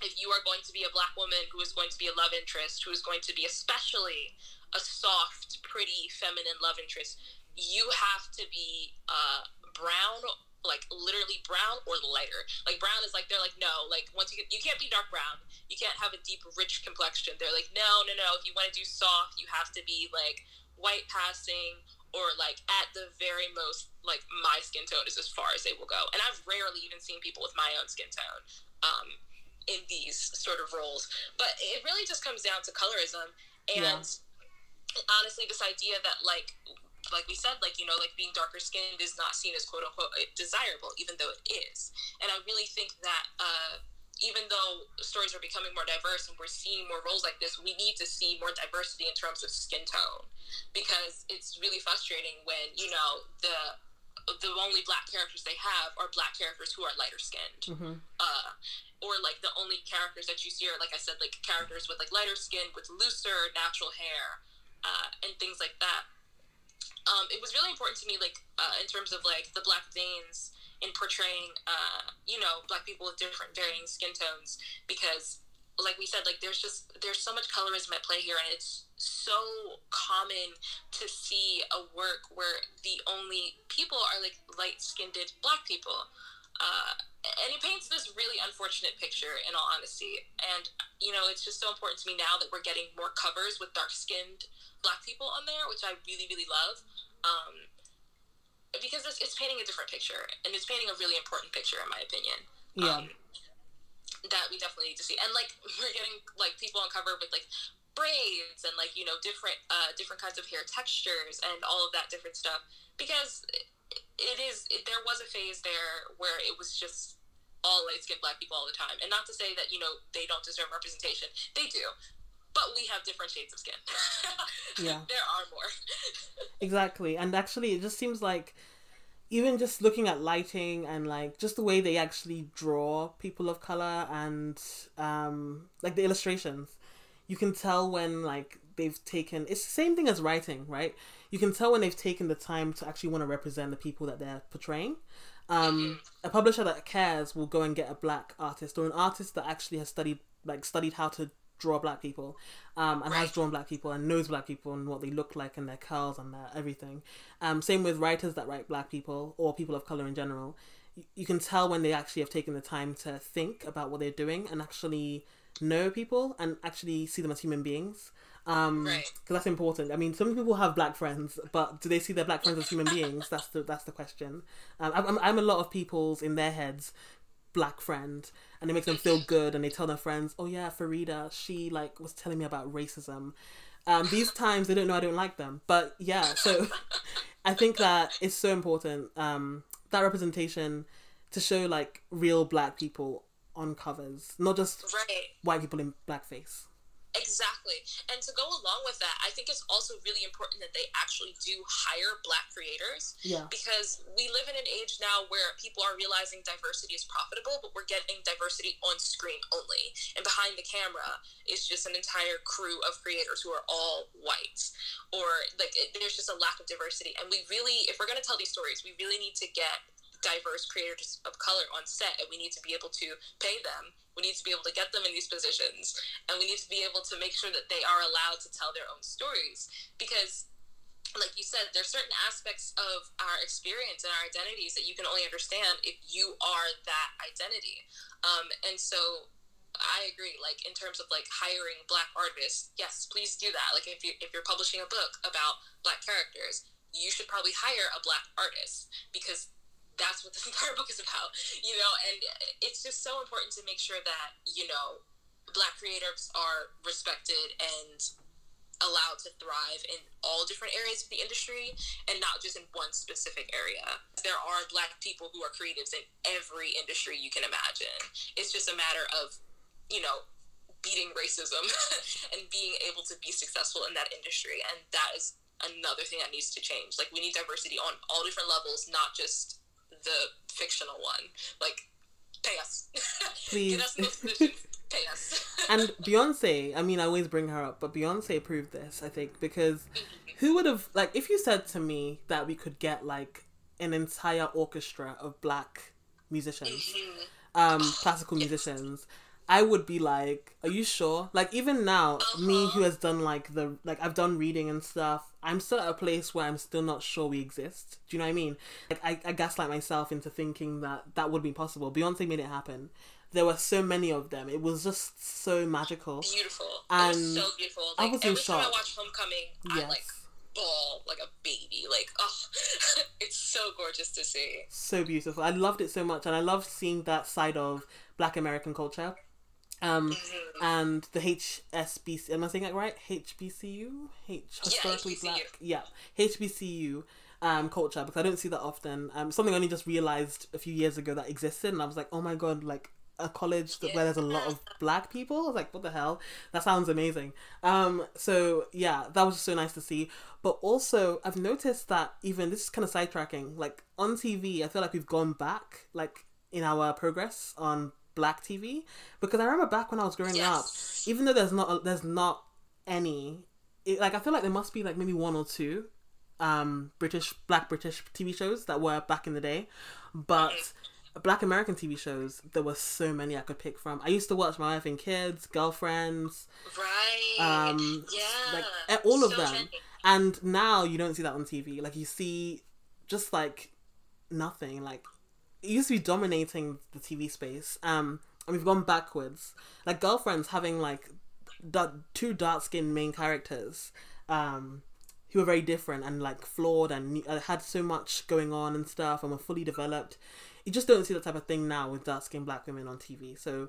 if you are going to be a black woman who is going to be a love interest, who is going to be especially a soft, pretty, feminine love interest, you have to be uh, brown, like literally brown or lighter. Like brown is like they're like no, like once you you can't be dark brown, you can't have a deep, rich complexion. They're like no, no, no. If you want to do soft, you have to be like white passing or like at the very most like my skin tone is as far as they will go. And I've rarely even seen people with my own skin tone. Um, in these sort of roles, but it really just comes down to colorism and yeah honestly this idea that like like we said like you know like being darker skinned is not seen as quote unquote desirable even though it is. And i really think that uh even though stories are becoming more diverse and we're seeing more roles like this, we need to see more diversity in terms of skin tone. Because it's really frustrating when you know the the only black characters they have are black characters who are lighter skinned, mm-hmm. uh, or like the only characters that you see are like I said, like characters with like lighter skin with looser natural hair uh, and things like that. Um, it was really important to me, like uh, in terms of like the black veins in portraying, uh, you know, black people with different varying skin tones, because, like we said, like there's just there's so much colorism at play here, and it's so common to see a work where the only people are like light skinned black people. Uh, and it paints this really unfortunate picture in all honesty and you know it's just so important to me now that we're getting more covers with dark skinned black people on there, which I really, really love. Um, because it's, it's, painting a different picture, and it's painting a really important picture, in my opinion. Yeah. Um, that we definitely need to see, and like we're getting like people on cover with like braids and like you know different uh, different kinds of hair textures and all of that different stuff because it, is it, there was a phase there where it was just all light skinned black people all the time, and not to say that you know they don't deserve representation, they do, but we have different shades of skin. yeah. there are more. exactly. And actually, it just seems like even just looking at lighting and like just the way they actually draw people of color and um like the illustrations you can tell when like they've taken it's the same thing as writing right you can tell when they've taken the time to actually want to represent the people that they're portraying um a publisher that cares will go and get a black artist or an artist that actually has studied like studied how to draw black people um, and right. has drawn black people and knows black people and what they look like and their curls and their everything. Um, same with writers that write black people or people of color in general. You, you can tell when they actually have taken the time to think about what they're doing and actually know people and actually see them as human beings. Um, right. Because that's important. I mean, some people have black friends, but do they see their black friends as human beings? That's the that's the question. Um, I'm, I'm a lot of people's in their heads black friend and it makes them feel good and they tell their friends oh yeah farida she like was telling me about racism um, these times they don't know i don't like them but yeah so i think that it's so important um, that representation to show like real black people on covers not just Right. white people in blackface Exactly. And to go along with that, I think it's also really important that they actually do hire black creators yeah because we live in an age now where people are realizing diversity is profitable, but we're getting diversity on screen only. And behind the camera is just an entire crew of creators who are all white. Or like it, there's just a lack of diversity. And we really, if we're going to tell these stories, we really need to get diverse creators of color on set and we need to be able to pay them we need to be able to get them in these positions and we need to be able to make sure that they are allowed to tell their own stories because like you said there's certain aspects of our experience and our identities that you can only understand if you are that identity um, and so I agree. Like in terms of like hiring black artists, yes, please do that. Like if you if you're publishing a book about black characters, you should probably hire a black artist because that's what this entire book is about. You know, and it's just so important to make sure that you know black creators are respected and allowed to thrive in all different areas of the industry and not just in one specific area. There are black people who are creatives in every industry you can imagine. It's just a matter of, you know, beating racism and being able to be successful in that industry. And that is another thing that needs to change. Like, we need diversity on all different levels, not just the fictional one. Like, pay us. Please. Get us. Pay us. and Beyonce, I mean, I always bring her up, but Beyonce proved this, I think, because who would have, like, if you said to me that we could get, like, an entire orchestra of black musicians, um, classical musicians, I would be like, are you sure? Like, even now, me who has done, like, the, like, I've done reading and stuff, I'm still at a place where I'm still not sure we exist. Do you know what I mean? Like, I, I gaslight myself into thinking that that would be possible. Beyonce made it happen there were so many of them. It was just so magical. beautiful. it And was so beautiful. I Like was in every time I watch Homecoming, I Yes. like ball like a baby. Like, oh, it's so gorgeous to see. So beautiful. I loved it so much and I loved seeing that side of black American culture. Um Mm-hmm. and the HSBC am I saying that right? HBCU? H historically HBCU. black. Yeah. HBCU um culture because I don't see that often. Um something I only just realized a few years ago that existed and I was like, "Oh my god, like a college that, where there's a lot of black people. I was like, what the hell? That sounds amazing. Um, so yeah, that was just so nice to see. But also, I've noticed that even this is kind of sidetracking. Like on TV, I feel like we've gone back, like in our progress on black TV, because I remember back when I was growing Yes. up, even though there's not there's not any, it, like I feel like there must be like maybe one or two, um, British black British TV shows that were back in the day, but black American TV shows, there were so many I could pick from. I used to watch My Wife and Kids, Girlfriends, Right. um, yeah. like all of So them. And now you don't see that on TV. Like you see just like nothing. Like it used to be dominating the TV space. Um, and we've gone backwards. Like Girlfriends having like da- two dark skinned main characters. Um, who were very different and like flawed and uh, had so much going on and stuff and were fully developed. You just don't see that type of thing now with dark skinned black women on TV. So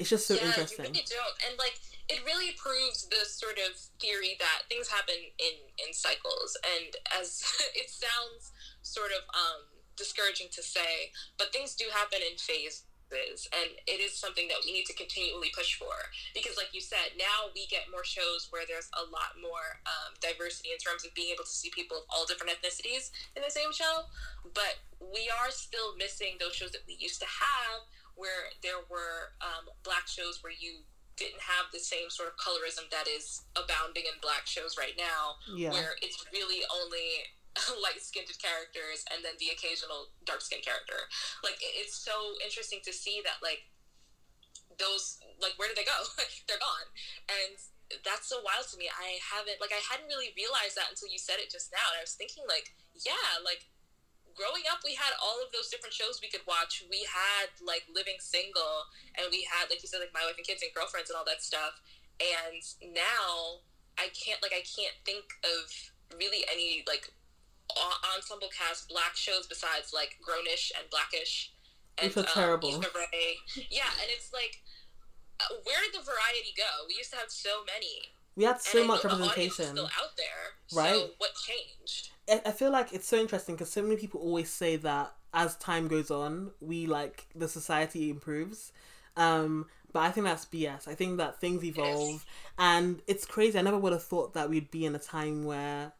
it's just so yeah, interesting. you really don't. And like, it really proves the sort of theory that things happen in in cycles. And as it sounds sort of um, discouraging to say, but things do happen in phases. And it is something that we need to continually push for because, like you said, now we get more shows where there's a lot more um, diversity in terms of being able to see people of all different ethnicities in the same show. But we are still missing those shows that we used to have where there were um, black shows where you didn't have the same sort of colorism that is abounding in black shows right now, Yeah. where it's really only light skinned characters and then the occasional dark skinned character. Like, it's so interesting to see that, like, those, like, where did they go? They're gone. And that's so wild to me. I haven't, like, I hadn't really realized that until you said it just now. And I was thinking, like, yeah, like, growing up we had all of those different shows we could watch we had like living single and we had like you said like my wife and kids and girlfriends and all that stuff and now i can't like i can't think of really any like ensemble cast black shows besides like grownish and blackish and are terrible. Um, Issa Yeah, and it's like, uh, where did the variety go? We used to have so many. We had so and much know the is representation. still out there. Right. So what changed? I I feel like it's so interesting because so many people always say that as time goes on, we like the society improves. Um, but I think that's BS. I think that things evolve, and it's crazy. I never would have thought that we'd be in a time where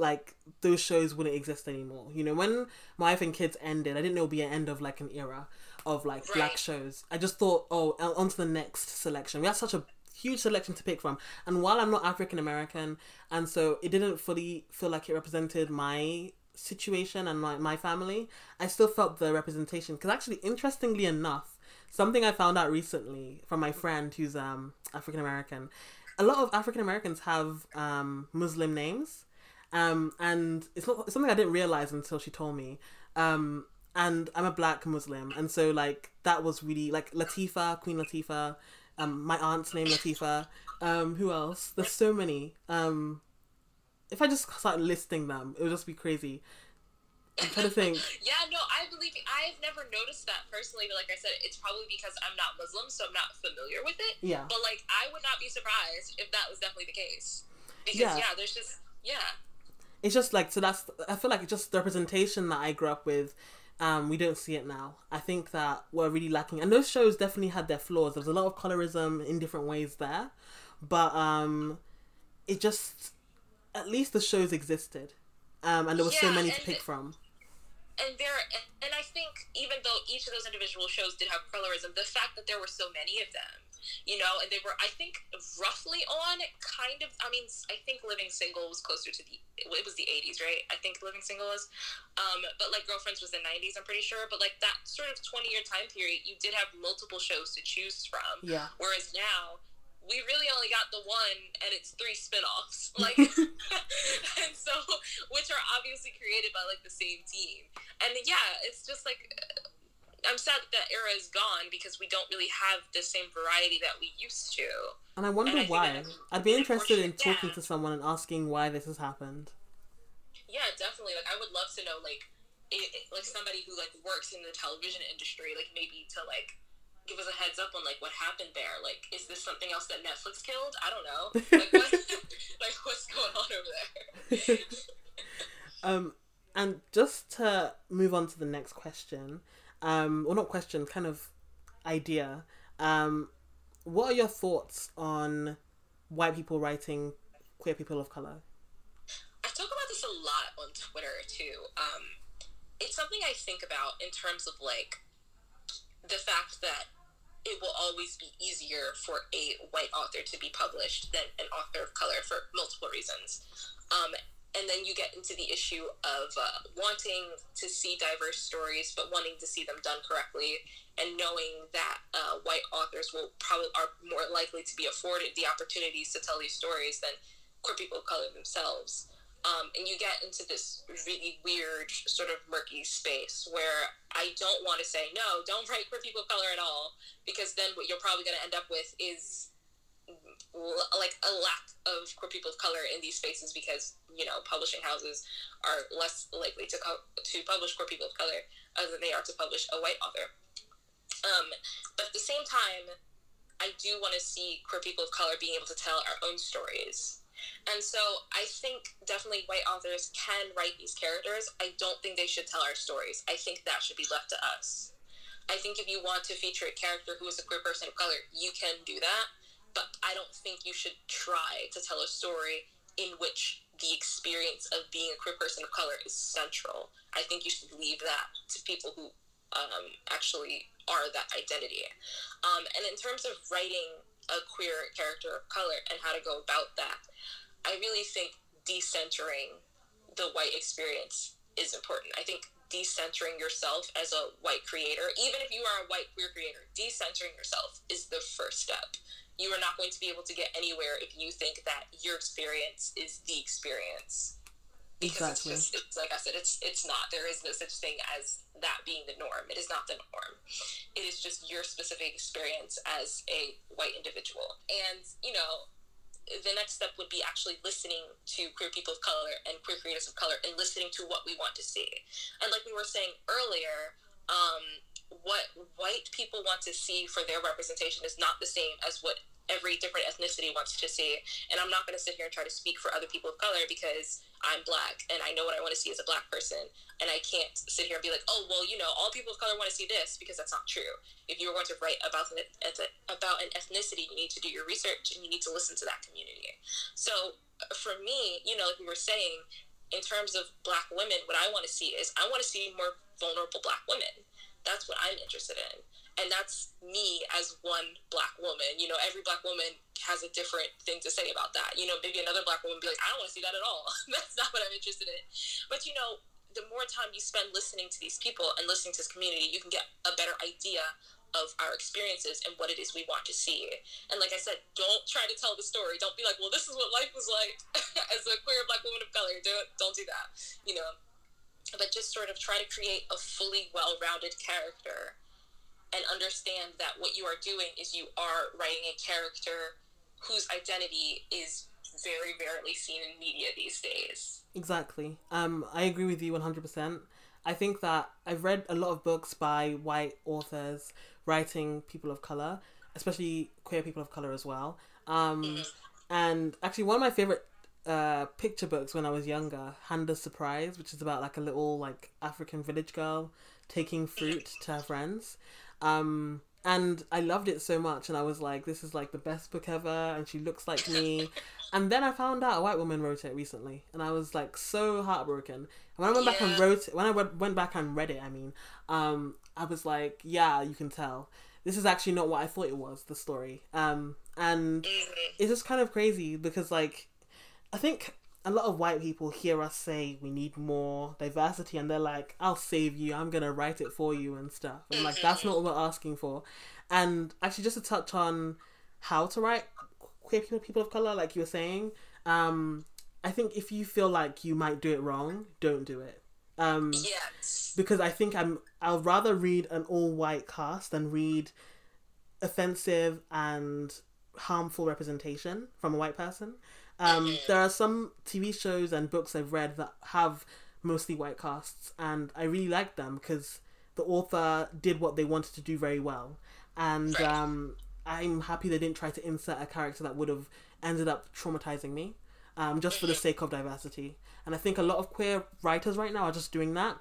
like those shows wouldn't exist anymore. You know, when My Wife and Kids ended, I didn't know it would be an end of like an era of like black shows. I just thought, oh, on on to the next selection. We have such a huge selection to pick from. And while I'm not African American, and so it didn't fully feel like it represented my situation and my, my family, I still felt the representation. Because actually, interestingly enough, something I found out recently from my friend who's um African American, a lot of African Americans have um Muslim names. Um, and it's not it's something I didn't realize until she told me. Um, and I'm a black Muslim, and so like that was really like Latifa, Queen Latifah, Um, my aunt's name Latifa. Um, who else? There's so many. Um, if I just start listing them, it would just be crazy. I'm trying to think. Yeah, no, I believe I've never noticed that personally, but like I said, it's probably because I'm not Muslim, so I'm not familiar with it. Yeah, But like, I would not be surprised if that was definitely the case. Because Yeah. yeah, there's just yeah, it's just like so. That's I feel like it's just the representation that I grew up with. Um, we don't see it now. I think that we're really lacking, and those shows definitely had their flaws. There was a lot of colorism in different ways there, but um, it just at least the shows existed, um, and there were so many to pick from. and there and I think even though each of those individual shows did have colorism, the fact that there were so many of them, you know, and they were I think roughly on kind of I mean I think Living Single was closer to the it was the 80s, right? I think Living Single was, um, but like Girlfriends was the 90s, I'm pretty sure. But like that sort of 20 year time period, you did have multiple shows to choose from. Yeah, Whereas now, we really only got the one, and it's three spin-offs. Like, and so, which are obviously created by like the same team. And yeah, it's just like, I'm sad that that era is gone because we don't really have the same variety that we used to. and I wonder And I why. I'd be interested in talking yeah. to someone and asking why this has happened. Yeah, definitely. Like, I would love to know, like, it, it- like somebody who like works in the television industry, like maybe to like give us a heads up on like what happened there. Like, is this something else that Netflix killed? I don't know. Like, what, like what's going on over there? Um, and just to move on to the next question, um, or not question, kind of idea. Um, what are your thoughts on white people writing queer people of color? I talk about this a lot on Twitter too. Um, it's something I think about in terms of like the fact that it will always be easier for a white author to be published than an author of color for multiple reasons. Um, and then you get into the issue of uh, wanting to see diverse stories, but wanting to see them done correctly, and knowing that uh, white authors will probably are more likely to be afforded the opportunities to tell these stories than queer people of color themselves. Um, and you get into this really weird, sort of murky space where I don't want to say no, don't write queer people of color at all, because then what you're probably going to end up with is like a lack of queer people of color in these spaces because you know publishing houses are less likely to co- to publish queer people of color than they are to publish a white author. Um, but at the same time, I do want to see queer people of color being able to tell our own stories. And so I think definitely white authors can write these characters. I don't think they should tell our stories. I think that should be left to us. I think if you want to feature a character who is a queer person of color, you can do that. But I don't think you should try to tell a story in which the experience of being a queer person of color is central. I think you should leave that to people who um, actually are that identity. Um, and in terms of writing a queer character of color and how to go about that, I really think decentering the white experience is important. I think decentering yourself as a white creator, even if you are a white queer creator, decentering yourself is the first step. You are not going to be able to get anywhere if you think that your experience is the experience. Because Exactly. it's just it's like I said, it's it's not. There is no such thing as that being the norm. It is not the norm. It is just your specific experience as a white individual. And, you know, the next step would be actually listening to queer people of color and queer creators of color and listening to what we want to see. And like we were saying earlier, um, what white people want to see for their representation is not the same as what every different ethnicity wants to see. And I'm not going to sit here and try to speak for other people of color because I'm black and I know what I want to see as a black person. And I can't sit here and be like, oh, well, you know, all people of color want to see this because that's not true. If you are going to write about an, about an ethnicity, you need to do your research and you need to listen to that community. So uh, for me, you know, like we were saying, in terms of black women, what I want to see is I want to see more vulnerable black women. That's what I'm interested in and that's me as one black woman. You know, every black woman has a different thing to say about that. You know, maybe another black woman be like, I don't want to see that at all. that's not what I'm interested in. But you know, the more time you spend listening to these people and listening to this community, you can get a better idea of our experiences and what it is we want to see. And like I said, don't try to tell the story. Don't be like, well, this is what life was like as a queer black woman of color. Don't don't do that. You know. But just sort of try to create a fully well-rounded character and understand that what you are doing is you are writing a character whose identity is very rarely seen in media these days. Exactly. Um, I agree with you 100%. I think that I've read a lot of books by white authors writing people of color, especially queer people of color as well. Um, mm-hmm. And actually, one of my favorite uh, picture books when I was younger, Handa's Surprise, which is about like a little like African village girl taking fruit to her friends. Um, and I loved it so much, and I was like, "This is like the best book ever," and she looks like me. and then I found out a white woman wrote it recently, and I was like so heartbroken. And when I went yeah. back and wrote, it, when I went, back and read it, I mean, um, I was like, "Yeah, you can tell." This is actually not what I thought it was, the story. Um, and mm-hmm. it's just kind of crazy because, like, I think a lot of white people hear us say we need more diversity and they're like i'll save you. I'm gonna write it for you and stuff. And like that's not what we're asking for. And actually just to touch on how to write queer people, people of color like you were saying um i think if you feel like you might do it wrong don't do it. Um yes. because i think i'm i'll rather read an all white cast than read offensive and harmful representation from a white person um, there are some TV shows and books I've read that have mostly white casts, and I really like them because the author did what they wanted to do very well. And um, I'm happy they didn't try to insert a character that would have ended up traumatizing me, um, just for the sake of diversity. And I think a lot of queer writers right now are just doing that,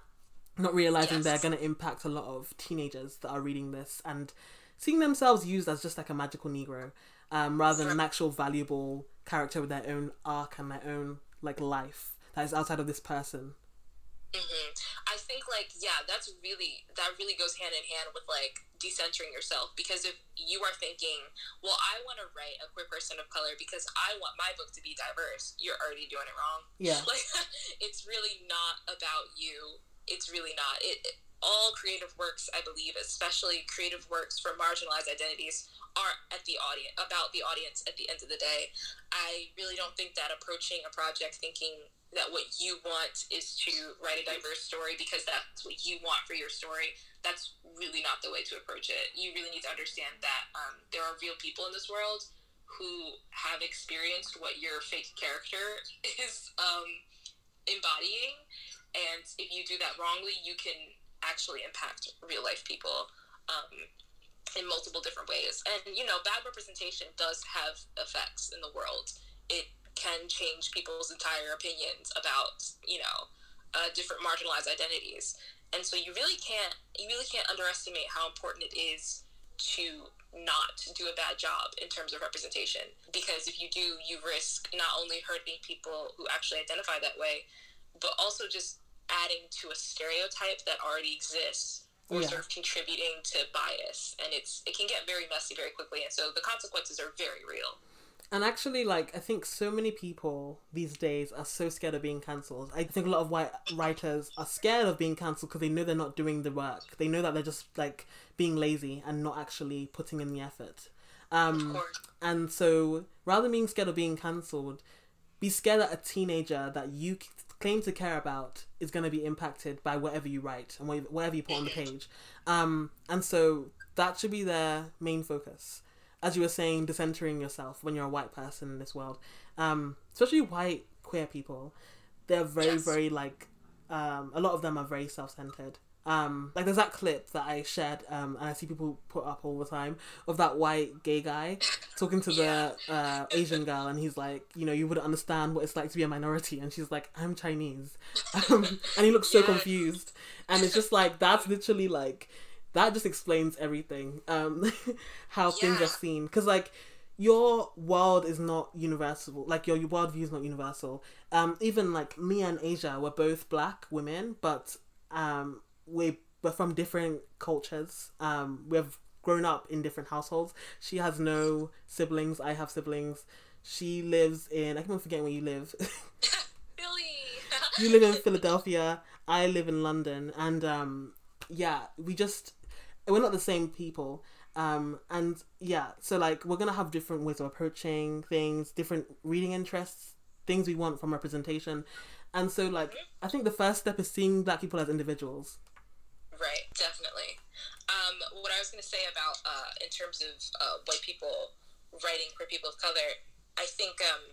not realizing yes. they're going to impact a lot of teenagers that are reading this and seeing themselves used as just like a magical Negro, um, rather than an actual valuable character with their own arc and their own like life that is outside of this person. Mm-hmm. I think like yeah, that's really that really goes hand in hand with like decentering yourself because if you are thinking, well, I want to write a queer person of color because I want my book to be diverse, you're already doing it wrong. Yeah, like it's really not about you. It's really not. It, it all creative works, I believe, especially creative works for marginalized identities, are at the audience about the audience at the end of the day. I really don't think that approaching a project thinking that what you want is to write a diverse story because that's what you want for your story. That's really not the way to approach it. You really need to understand that um, there are real people in this world who have experienced what your fake character is um, embodying, and if you do that wrongly, you can actually impact real life people. Um, in multiple different ways. And, you know, bad representation does have effects in the world. It can change people's entire opinions about, you know, uh, different marginalized identities. And so you really can't you really can't underestimate how important it is to not do a bad job in terms of representation because if you do you risk not only hurting people who actually identify that way but also just adding to a stereotype that already exists or yeah. sort of contributing to bias and it's it can get very messy very quickly and so the consequences are very real. And actually like i think so many people these days are so scared of being cancelled. I think a lot of white writers are scared of being cancelled because they know they're not doing the work. They know that they're just like being lazy and not actually putting in the effort. Um, and so rather than being scared of being cancelled be scared that a teenager that you claim to care about is going to be impacted by whatever you write and whatever you put on the page. Um, and so that should be their main focus. As you were saying, decentering yourself when you're a white person in this world, um, especially white queer people, they're very, yes. very like, um, a lot of them are very self centered. Um, like there's that clip that I shared, um, and I see people put up all the time of that white gay guy talking to the uh, Asian girl, and he's like, you know, you wouldn't understand what it's like to be a minority, and she's like, I'm Chinese, um, and he looks so Yes. confused, and it's just like that's literally like that just explains everything, um, how things are seen, because like your world is not universal like your, your worldview is not universal. Um even like me and Ashia we're both black women but um we we're from different cultures. Um we've grown up in different households. She has no siblings. I have siblings. She lives in i keep on forgetting where you live. Philly. you live in Philadelphia, I live in London, and um, yeah, we just we're not the same people. Um, and yeah, so like we're gonna have different ways of approaching things, different reading interests, things we want from representation, and so like I think the first step is seeing black people as individuals. Right, definitely. Um, what I was going to say about, uh, in terms of uh, white people writing for people of color, I think, um,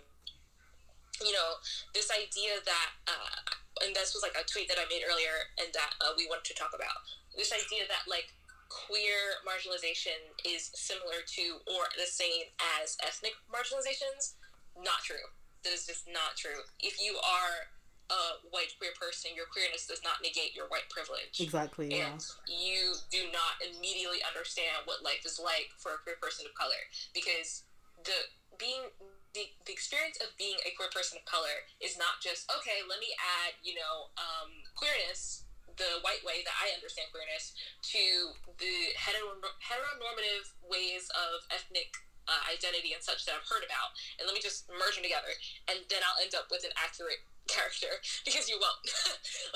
you know, this idea that, uh, and this was like a tweet that I made earlier and that uh, we wanted to talk about, this idea that like queer marginalization is similar to or the same as ethnic marginalizations, not true. That is just not true. If you are a white queer person, your queerness does not negate your white privilege Exactly. Yeah. and you do not immediately understand what life is like for a queer person of color because the being the, the experience of being a queer person of color is not just okay let me add you know um, queerness the white way that i understand queerness to the hetero, heteronormative ways of ethnic uh, identity and such that i've heard about and let me just merge them together and then i'll end up with an accurate character because you won't.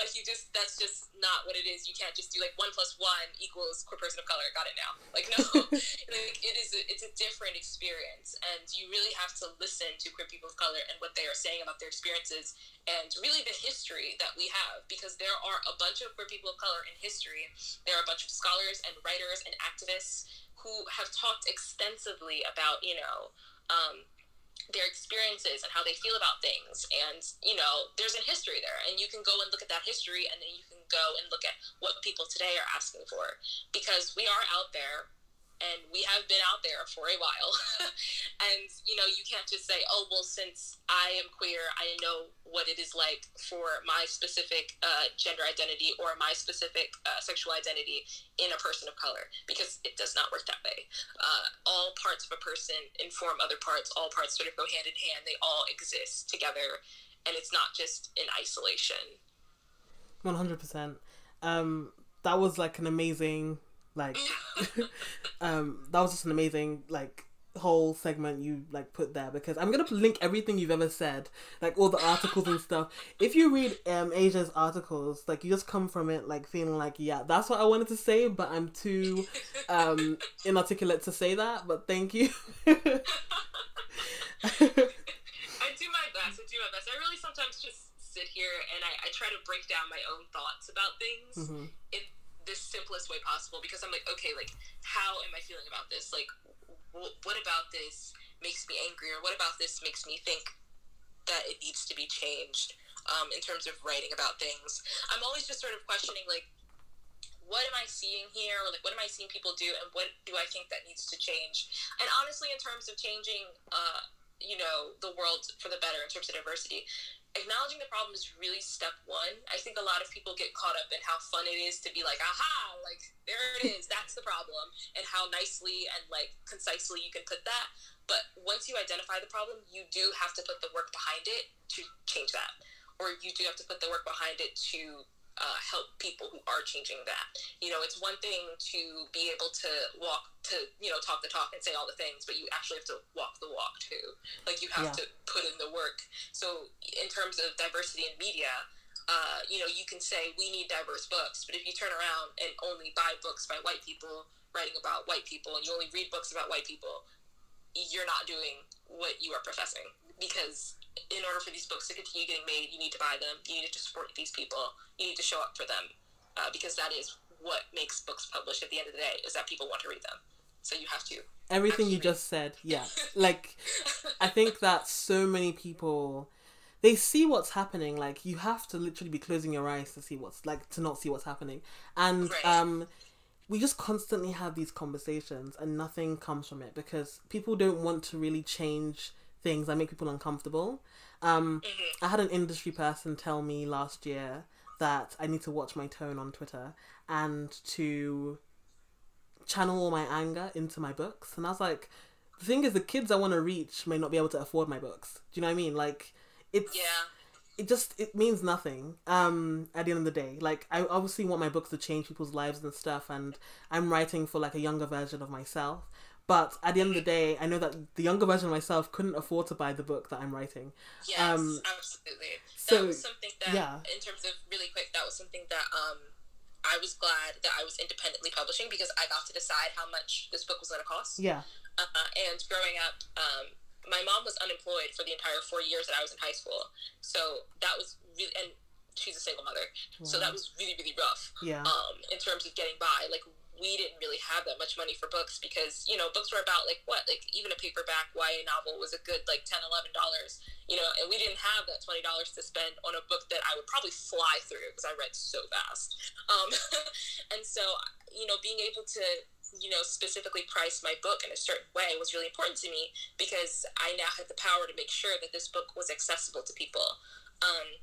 Like you just that's just not what it is. You can't just do like one plus one equals queer person of color. Got it now. Like no. Like it is a, it's a different experience and you really have to listen to queer people of color and what they are saying about their experiences and really the history that we have because there are a bunch of queer people of color in history. There are a bunch of scholars and writers and activists who have talked extensively about you know um, their experiences and how they feel about things. And you know there's a history there. And you can go and look at that history and then you can go and look at what people today are asking for. Because we are out there and we have been out there for a while. And you know you can't just say oh well since i am queer i know what it is like for my specific uh, gender identity or my specific uh, sexual identity in a person of color because it does not work that way. Uh, all parts of a person inform other parts. All parts sort of go hand in hand. They all exist together and it's not just in isolation. One hundred percent. Um, that was like an amazing, like, um, that was just an amazing like whole segment you like put there because I'm gonna link everything you've ever said, like all the articles and stuff. If you read um Ashia's articles, like you just come from it like feeling like yeah, that's what I wanted to say, but I'm too um inarticulate to say that. But thank you. I do my best. I do my best. I really sometimes just sit here and I, I try to break down my own thoughts about things Mhm. in the simplest way possible because I'm like, okay, like, how am I feeling about this? Like, what about this makes me angry, or what about this makes me think that it needs to be changed um, in terms of writing about things? I'm always just sort of questioning, like, what am I seeing here? Or like, what am I seeing people do, and what do I think that needs to change? And honestly, in terms of changing, uh, you know, the world for the better in terms of diversity, acknowledging the problem is really step one. I think a lot of people get caught up in how fun it is to be like, aha, like there it is, that's the problem, and how nicely and like concisely you can put that. But once you identify the problem, you do have to put the work behind it to change that, or you do have to put the work behind it to uh, help people who are changing that. You know, it's one thing to be able to walk to, you know, talk the talk and say all the things, but you actually have to walk the walk too. Like you have Yeah. to put in the work. So in terms of diversity in media, uh, you know, you can say we need diverse books, but if you turn around and only buy books by white people writing about white people, and you only read books about white people, you're not doing what you are professing because in order for these books to continue getting made, you need to buy them. You need to support these people. You need to show up for them uh, because that is what makes books published at the end of the day is that people want to read them. So you have to. Everything you just said, yeah. Like I think that so many people they see what's happening. Like you have to literally be closing your eyes to see what's like to not see what's happening, and Right. um, we just constantly have these conversations and nothing comes from it because people don't want to really change things that make people uncomfortable. Um, I had an industry person tell me last year that I need to watch my tone on Twitter and to channel all my anger into my books. And I was like, the thing is, the kids I want to reach may not be able to afford my books. Do you know what I mean? Like, it's Yeah. it just it means nothing um at the end of the day like i obviously want my books to change people's lives and stuff and i'm writing for like a younger version of myself but at the end of the day i know that the younger version of myself couldn't afford to buy the book that i'm writing Yes, Um, absolutely. so, was something that, yeah. in terms of really quick, that was something that um, I was glad that I was independently publishing because I got to decide how much this book was going to cost. yeah Uh, and growing up, um, my mom was unemployed for the entire four years that I was in high school. So that was really, and she's a single mother. So that was really, really rough yeah um, in terms of getting by. Like we didn't really have that much money for books because you know books were about like what like even a paperback YA novel was a good like 10 11 dollars you know and we didn't have that 20 dollars to spend on a book that I would probably fly through because I read so fast. Um, and so you know being able to you know specifically price my book in a certain way was really important to me because I now had the power to make sure that this book was accessible to people. Um,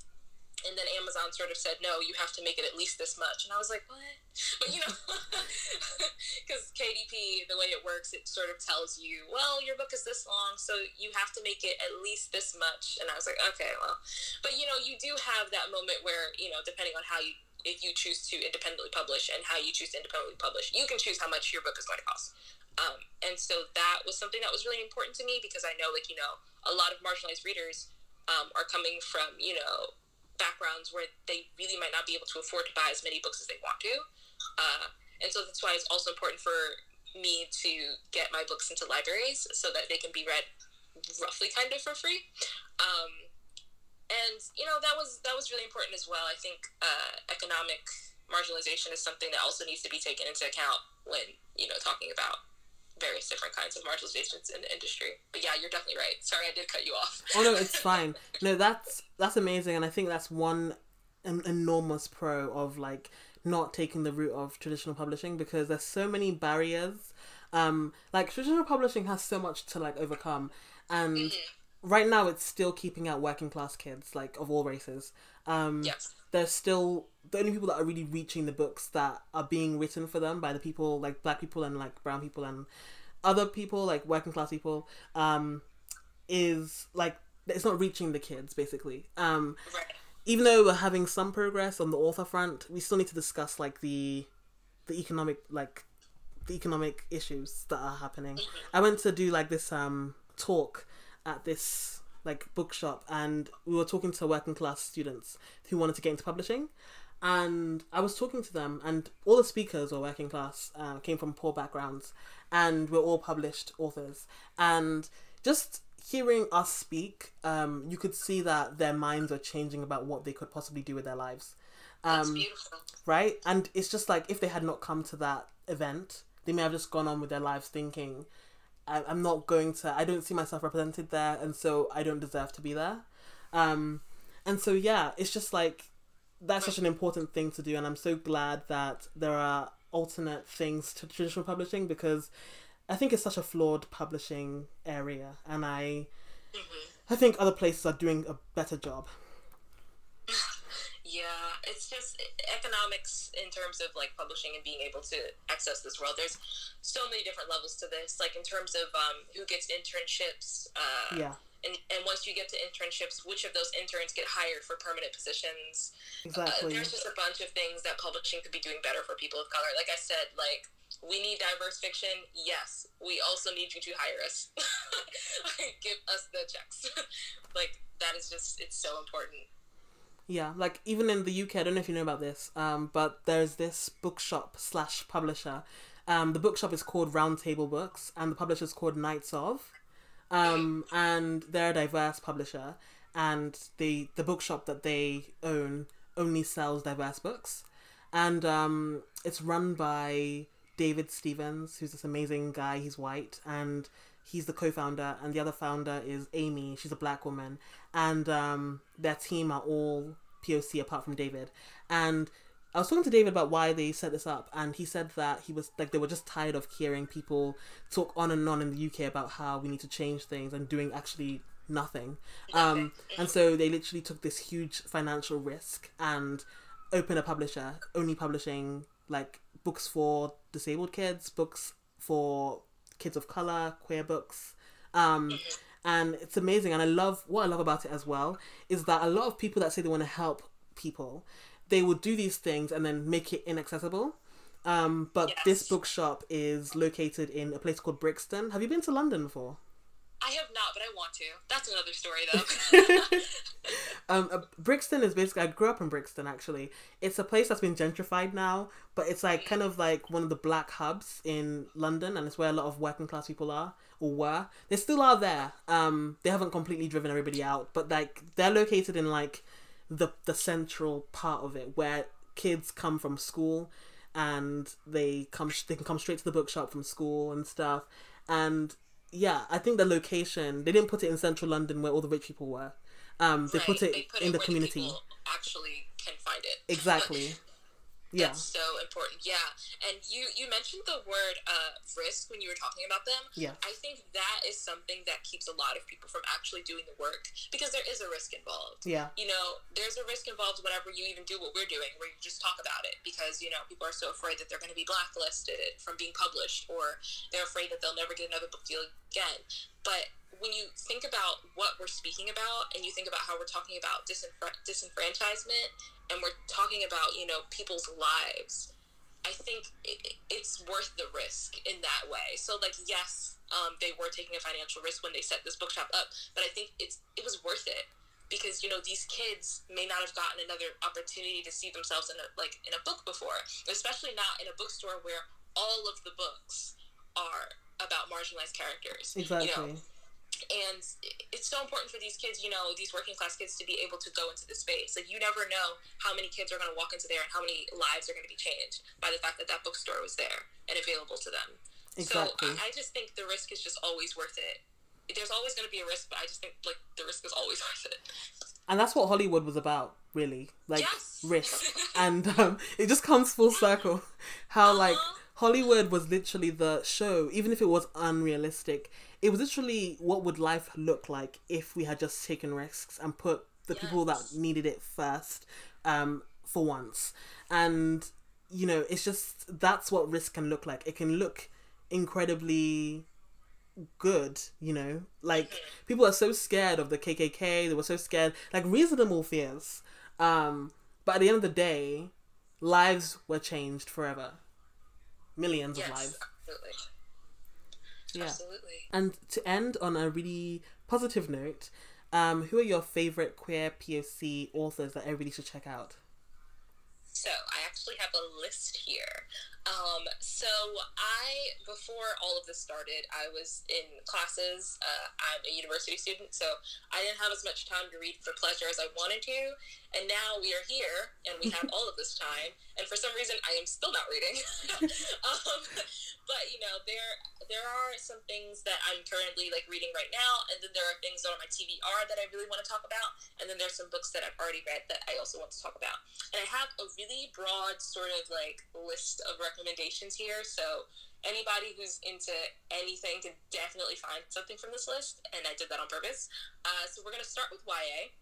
and then Amazon sort of said, no, you have to make it at least this much. And I was like, what? But you know, because KDP, the way it works, it sort of tells you, well, your book is this long, so you have to make it at least this much. And I was like, okay, well. But you know, you do have that moment where, you know, depending on how you, if you choose to independently publish and how you choose to independently publish, you can choose how much your book is going to cost. Um, and so that was something that was really important to me because I know, like, you know, a lot of marginalized readers um, are coming from, you know, backgrounds where they really might not be able to afford to buy as many books as they want to. Uh, and so that's why it's also important for me to get my books into libraries so that they can be read roughly kind of for free. Um, and you know that was that was really important as well. I think uh, economic marginalization is something that also needs to be taken into account when you know talking about various different kinds of marginalizations in the industry. But yeah, you're definitely right. Sorry, I did cut you off. oh no it's fine no that's that's amazing and i think that's one an enormous pro of like not taking the route of traditional publishing because there's so many barriers um like traditional publishing has so much to like overcome and right now it's still keeping out working class kids like of all races um yes. there's still the only people that are really reaching the books that are being written for them by the people like black people and like brown people and other people like working class people um is like it's not reaching the kids basically. Um Right. even though we're having some progress on the author front we still need to discuss like the the economic like the economic issues that are happening. I went to do like this um talk at this like bookshop and we were talking to working class students who wanted to get into publishing and i was talking to them and all the speakers were working class uh, came from poor backgrounds and we're all published authors and just hearing us speak um, you could see that their minds are changing about what they could possibly do with their lives That's um, beautiful. right? And it's just like if they had not come to that event, they may have just gone on with their lives thinking, I- I'm not going to, I don't see myself represented there, and so I don't deserve to be there. Um, and so, yeah, it's just like that's such an important thing to do, and I'm so glad that there are alternate things to traditional publishing because I think it's such a flawed publishing area, and I. I think other places are doing a better job. Yeah, it's just economics in terms of like publishing and being able to access this world. There's so many different levels to this. Like in terms of um, who gets internships, uh, Yeah, and and once you get to internships, which of those interns get hired for permanent positions? Uh, there's just a bunch of things that publishing could be doing better for people of color. Like I said, like we need diverse fiction. Yes, we also need you to hire us. Give us the checks. like that is just it's so important. Yeah, like even in the UK, I don't know if you know about this, um, but there's this bookshop slash publisher. Um, the bookshop is called Roundtable Books, and the publisher is called Knights of. Um, and they're a diverse publisher, and the the bookshop that they own only sells diverse books, and um, it's run by David Stevens, who's this amazing guy. He's white, and he's the co-founder, and the other founder is Amy. She's a black woman, and um, their team are all POC apart from David. And I was talking to David about why they set this up, and he said that he was like they were just tired of hearing people talk on and on in the UK about how we need to change things and doing actually nothing. Um, and so they literally took this huge financial risk and opened a publisher, only publishing like books for disabled kids, books for kids of color, queer books. Um, and it's amazing. And I love what I love about it as well is that a lot of people that say they want to help people, they will do these things and then make it inaccessible. Um, but Yes. this bookshop is located in a place called Brixton. Have you been to London before? I have not, but I want to. That's another story, though. Um, uh, Brixton is basically. I grew up in Brixton. Actually, it's a place that's been gentrified now, but it's like kind of like one of the black hubs in London, and it's where a lot of working class people are or were. They still are there. Um, they haven't completely driven everybody out, but like they're located in like the the central part of it where kids come from school and they come they can come straight to the bookshop from school and stuff. And yeah i think the location they didn't put it in central london where all the rich people were. Um they put Right, it in the community. actually can find it. exactly yeah That's so important. Yeah. And you you mentioned the word uh, risk when you were talking about them. yeah I think that is something that keeps a lot of people from actually doing the work because there is a risk involved. yeah You know, there's a risk involved whenever you even do what we're doing, where you just talk about it because, you know, people are so afraid that they're going to be blacklisted from being published or they're afraid that they'll never get another book deal again. But when you think about what we're speaking about and you think about how we're talking about disenfra- disenfranchisement and we're talking about, you know, people's lives, I think it, it's worth the risk in that way. So, like, yes, um, they were taking a financial risk when they set this bookshop up, but I think it's it was worth it because you know these kids may not have gotten another opportunity to see themselves in a like in a book before, especially not in a bookstore where all of the books are about marginalized characters. exactly You know, and it's so important for these kids, you know, these working class kids to be able to go into the space. Like you never know how many kids are going to walk into there and how many lives are going to be changed by the fact that that bookstore was there and available to them. exactly So I I just think the risk is just always worth it. There's always going to be a risk, but I just think like the risk is always worth it. and that's what hollywood was about really like Yes. risk and um, it just comes full circle how like Uh-huh. hollywood was literally the show even if it was unrealistic it was literally what would life look like if we had just taken risks and put the people that needed it first um, for once. And you know it's just that's what risk can look like. It can look incredibly good you know? Like people are so scared of the kkk they were so scared like reasonable fears. Um but at the end of the day lives were changed forever. Millions of lives. absolutely. Yeah Absolutely. and to end on a really positive note um who are your favorite queer poc authors that everybody should check out So I actually have a list here. Um, so I, before all of this started, I was in classes. Uh, I'm a university student, so I didn't have as much time to read for pleasure as I wanted to. And now we are here, and we have all of this time. And for some reason, I am still not reading. um, but you know, there there are some things that I'm currently like reading right now, and then there are things that are on my TBR that I really want to talk about, and then there's some books that I've already read that I also want to talk about. And I have a really broad sort of like list of recommendations here. So anybody who's into anything can definitely find something from this list. And I did that on purpose. Uh, so we're going to start with YA.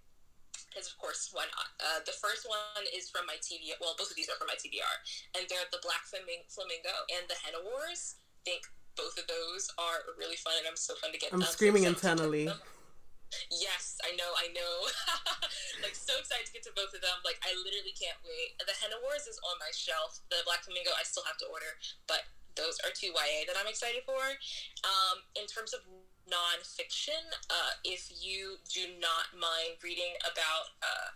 Because, of course, why not? Uh, the first one is from my TBR. Well, both of these are from my TBR. And they're The Black Flamin- Flamingo and The Henna Wars. I think both of those are really fun, and I'm so fun to get i'm so screaming excited to get internally. Yes, I know, I know. so excited to get to both of them. Like I literally can't wait. The Henna Wars is on my shelf. The Black Flamingo I still have to order, but those are two YA that I'm excited for. Um, in terms of nonfiction, uh, if you do not mind reading about uh,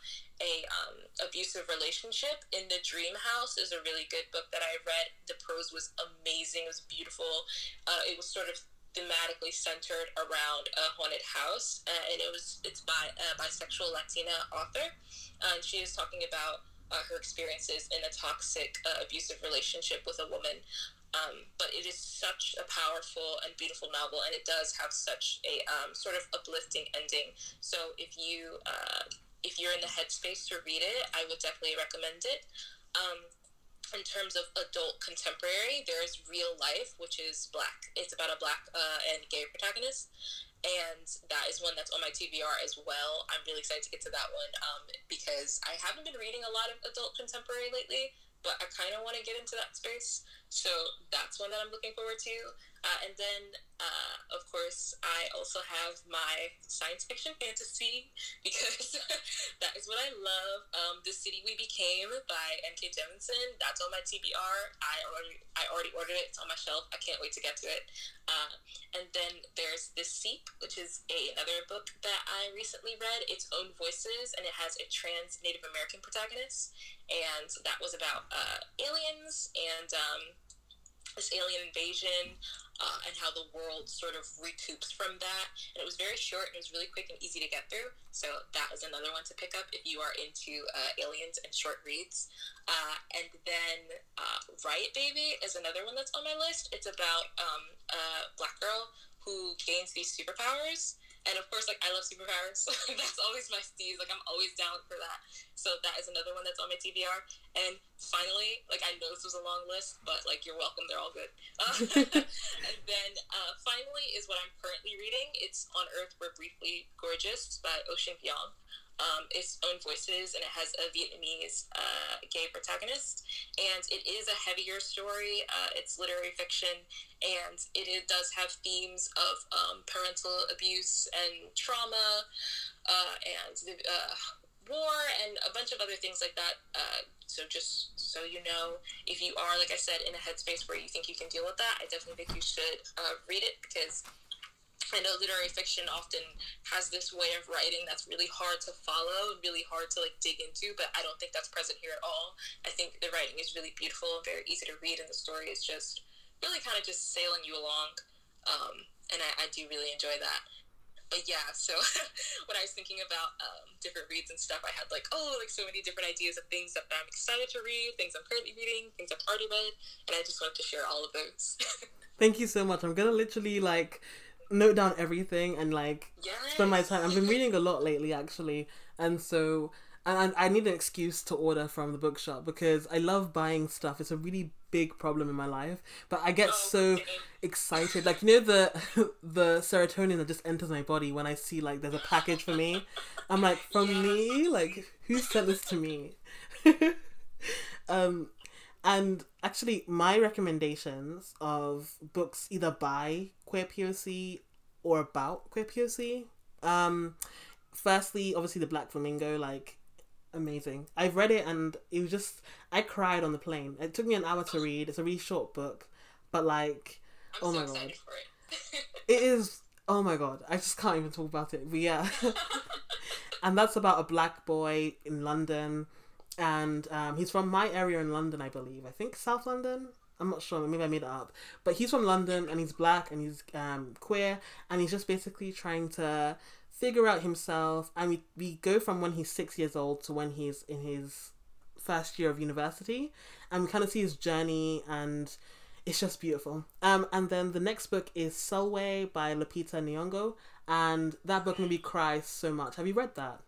a um, abusive relationship, In the Dream House is a really good book that I read. The prose was amazing. It was beautiful. Uh, it was sort of thematically centered around a haunted house, uh, and it was it's by a bisexual Latina author, uh, and she is talking about uh, her experiences in a toxic, uh, abusive relationship with a woman. Um, but it is such a powerful and beautiful novel, and it does have such a um, sort of uplifting ending. So if you uh, if you're in the headspace to read it, I would definitely recommend it. Um, in terms of adult contemporary, there's Real Life, which is black. It's about a black uh, and gay protagonist, and that is one that's on my TBR as well. I'm really excited to get to that one um, because I haven't been reading a lot of adult contemporary lately, but I kind of want to get into that space. So that's one that I'm looking forward to. Uh, and then, uh, of course, I also have my science fiction fantasy because that is what I love. Um, the City We Became by N.K. Jemisin. That's on my TBR. I already, I already ordered it. It's on my shelf. I can't wait to get to it. Uh, and then there's The Seep, which is a, another book that I recently read. Its own voices, and it has a trans Native American protagonist. And that was about uh, aliens and um, this alien invasion uh, and how the world sort of recoups from that. And it was very short and it was really quick and easy to get through. So that is another one to pick up if you are into uh, aliens and short reads. Uh, and then uh, Riot Baby is another one that's on my list. It's about um, a black girl who gains these superpowers and of course, like I love superpowers. that's always my steez. Like I'm always down for that. So that is another one that's on my TBR. And finally, like I know this was a long list, but like you're welcome. They're all good. Uh, and then uh, finally is what I'm currently reading. It's On Earth We're Briefly Gorgeous by Ocean Vuong um, its own voices, and it has a Vietnamese uh, gay protagonist. And it is a heavier story. Uh, it's literary fiction, and it, it does have themes of um, parental abuse and trauma, uh, and the, uh, war, and a bunch of other things like that. Uh, so just so you know, if you are, like I said, in a headspace where you think you can deal with that, I definitely think you should uh, read it because I know literary fiction often has this way of writing that's really hard to follow really hard to like dig into, but I don't think that's present here at all. I think the writing is really beautiful and very easy to read, and the story is just really kind of just sailing you along. Um, and I, I, do really enjoy that. But yeah, so when I was thinking about um, different reads and stuff, I had like, oh, like so many different ideas of things that I'm excited to read, things I'm currently reading, things I've already read, and I just wanted to share all of those. Thank you so much. I'm gonna literally like note down everything and like yes. spend my time. I've been reading a lot lately actually, and so and I, need an excuse to order from the bookshop because I love buying stuff. It's a really big problem in my life, but I get so excited. Like you know the the serotonin that just enters my body when I see like there's a package for me. I'm like, from yeah. me? Like who sent this to me? um and actually, my recommendations of books either by queer POC or about queer POC. Um, firstly, obviously, The Black Flamingo, like, amazing. I've read it and it was just, I cried on the plane. It took me an hour to read. It's a really short book, but like, I'm oh so my god. It. it is, oh my god. I just can't even talk about it. But yeah. and that's about a black boy in London and um, he's from my area in London, I believe. I think South London. I'm not sure. Maybe I made it up. But he's from London, and he's black, and he's um, queer, and he's just basically trying to figure out himself. And we we go from when he's six years old to when he's in his first year of university, and we kind of see his journey, and it's just beautiful. Um, and then the next book is Sulwe by Lupita Nyong'o, and that book made me cry so much. Have you read that?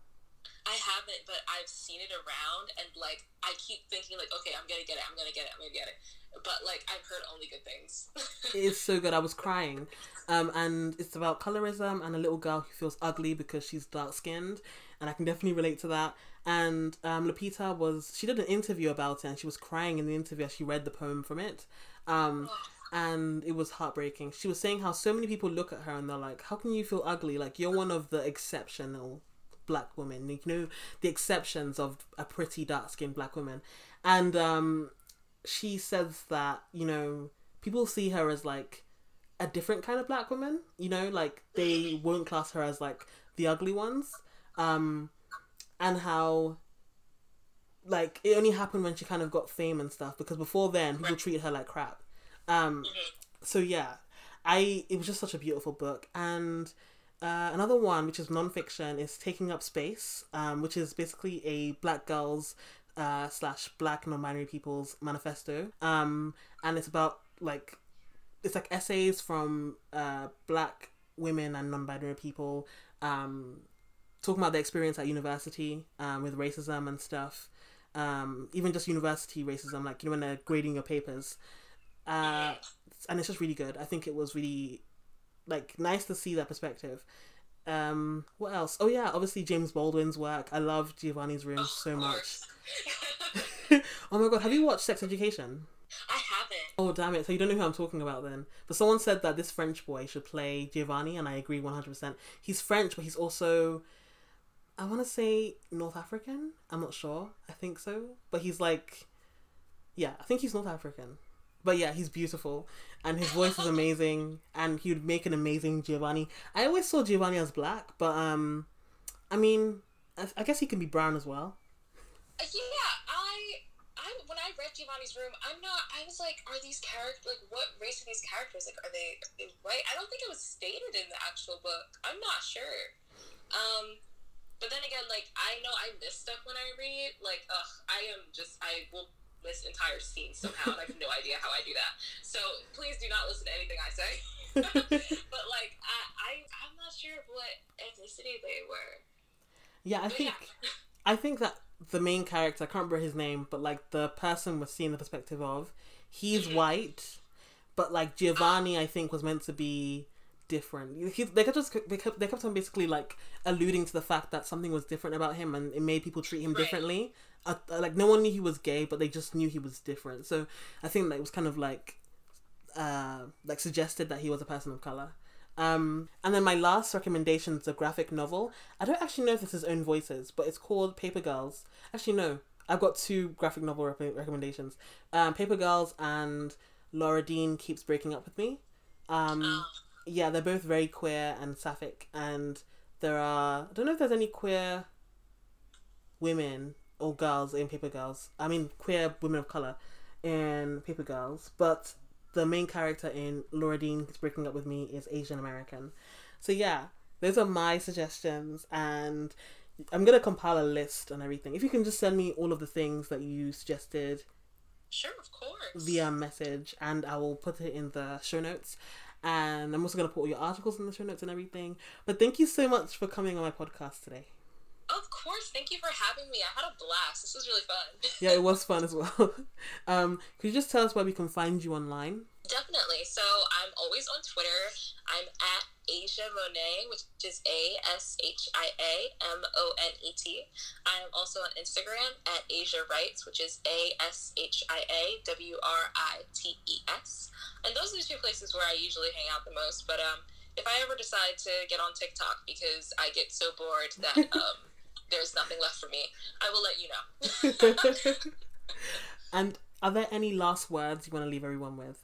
I haven't, but I've seen it around, and like I keep thinking, like, okay, I'm gonna get it, I'm gonna get it, I'm gonna get it. But like I've heard only good things. it's so good. I was crying, um, and it's about colorism and a little girl who feels ugly because she's dark skinned, and I can definitely relate to that. And um, Lupita was she did an interview about it, and she was crying in the interview as she read the poem from it. Um, oh. and it was heartbreaking. She was saying how so many people look at her and they're like, "How can you feel ugly? Like you're one of the exceptional black women. You know the exceptions of a pretty dark skinned black woman, and um, she says that you know people see her as like a different kind of black woman. You know, like they won't class her as like the ugly ones, um, and how like it only happened when she kind of got fame and stuff because before then people treated her like crap. Um, so yeah, I it was just such a beautiful book and uh, another one, which is nonfiction, is Taking Up Space, um, which is basically a black girl's uh, slash Black non-binary people's manifesto. Um, and it's about like it's like essays from uh, Black women and non-binary people um, talking about their experience at university um, with racism and stuff. Um, even just university racism, like you know when they're grading your papers, uh, and it's just really good. I think it was really like nice to see that perspective. Um, what else? Oh yeah, obviously James Baldwin's work. I love Giovanni's Room so much. oh my god, have you watched Sex Education? I haven't. Oh damn it! So you don't know who I'm talking about then? But someone said that this French boy should play Giovanni, and I agree 100. percent He's French, but he's also I want to say North African. I'm not sure. I think so. But he's like, yeah, I think he's North African. But yeah, he's beautiful, and his voice is amazing, and he would make an amazing Giovanni. I always saw Giovanni as black, but um, I mean, I, guess he can be brown as well. Uh, yeah, I, I when I read Giovanni's Room, I'm not. I was like, are these characters like what race are these characters? Like, are they, are they white? I don't think it was stated in the actual book. I'm not sure. Um, but then again, like I know I miss stuff when I read. Like, ugh, I am just I will miss entire scene somehow, and I have no idea how I do that. So please do not listen to anything I say. but like, I, I I'm not sure what ethnicity they were. Yeah, I But think yeah. I think that the main character, I can't remember his name, but like the person we're seeing the perspective of, he's mm-hmm. white, but like Giovanni, I think was meant to be different. He, they kept just they kept, they kept on basically like alluding to the fact that something was different about him, and it made people treat him Right. differently. Uh, like no one knew he was gay, but they just knew he was different. So I think that it was kind of like uh, like suggested that he was a person of color. Um, and then my last recommendation is a graphic novel. I don't actually know if it's his own voices, but it's called Paper Girls. Actually, no. I've got two graphic novel rep- recommendations. Um, Paper Girls and Laura Dean Keeps Breaking Up With Me. Um, yeah, they're both very queer and sapphic, and there are I don't know if there's any queer women or girls in Paper Girls. I mean, queer women of color in Paper Girls, but the main character in Laura Dean Keeps Breaking Up With Me is Asian American. So yeah, those are my suggestions, and I'm gonna compile a list and everything. If you can just send me all of the things that you suggested Sure, of course. via message and I will put it in the show notes. And I'm also going to put all your articles in the show notes and everything. But thank you so much for coming on my podcast today. Of course. Thank you for having me. I had a blast. This was really fun. Yeah, it was fun as well. um, could you just tell us where we can find you online? Definitely. So I'm always on Twitter. I'm at Ashia Monet, which is A S H I A M O N E T. I am also on Instagram at Ashia Writes, which is A S H I A W R I T E S. And those are the two places where I usually hang out the most. But um, if I ever decide to get on TikTok because I get so bored that um, there's nothing left for me, I will let you know. and are there any last words you want to leave everyone with?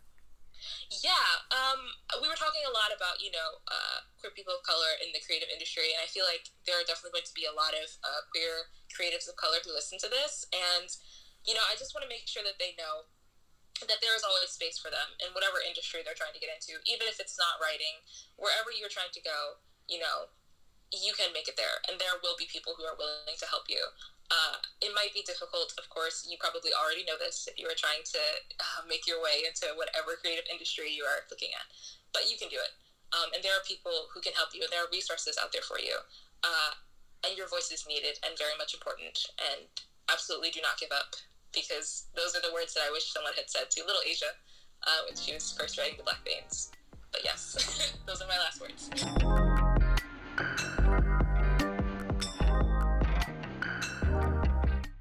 Yeah, um, we were talking a lot about you know uh, queer people of color in the creative industry, and I feel like there are definitely going to be a lot of uh, queer creatives of color who listen to this, and you know I just want to make sure that they know that there is always space for them in whatever industry they're trying to get into, even if it's not writing, wherever you're trying to go, you know, you can make it there, and there will be people who are willing to help you. Uh, it might be difficult, of course. You probably already know this if you are trying to uh, make your way into whatever creative industry you are looking at. But you can do it. Um, and there are people who can help you, and there are resources out there for you. Uh, and your voice is needed and very much important. And absolutely do not give up, because those are the words that I wish someone had said to little Ashia uh, when she was first writing The Black Veins. But yes, those are my last words.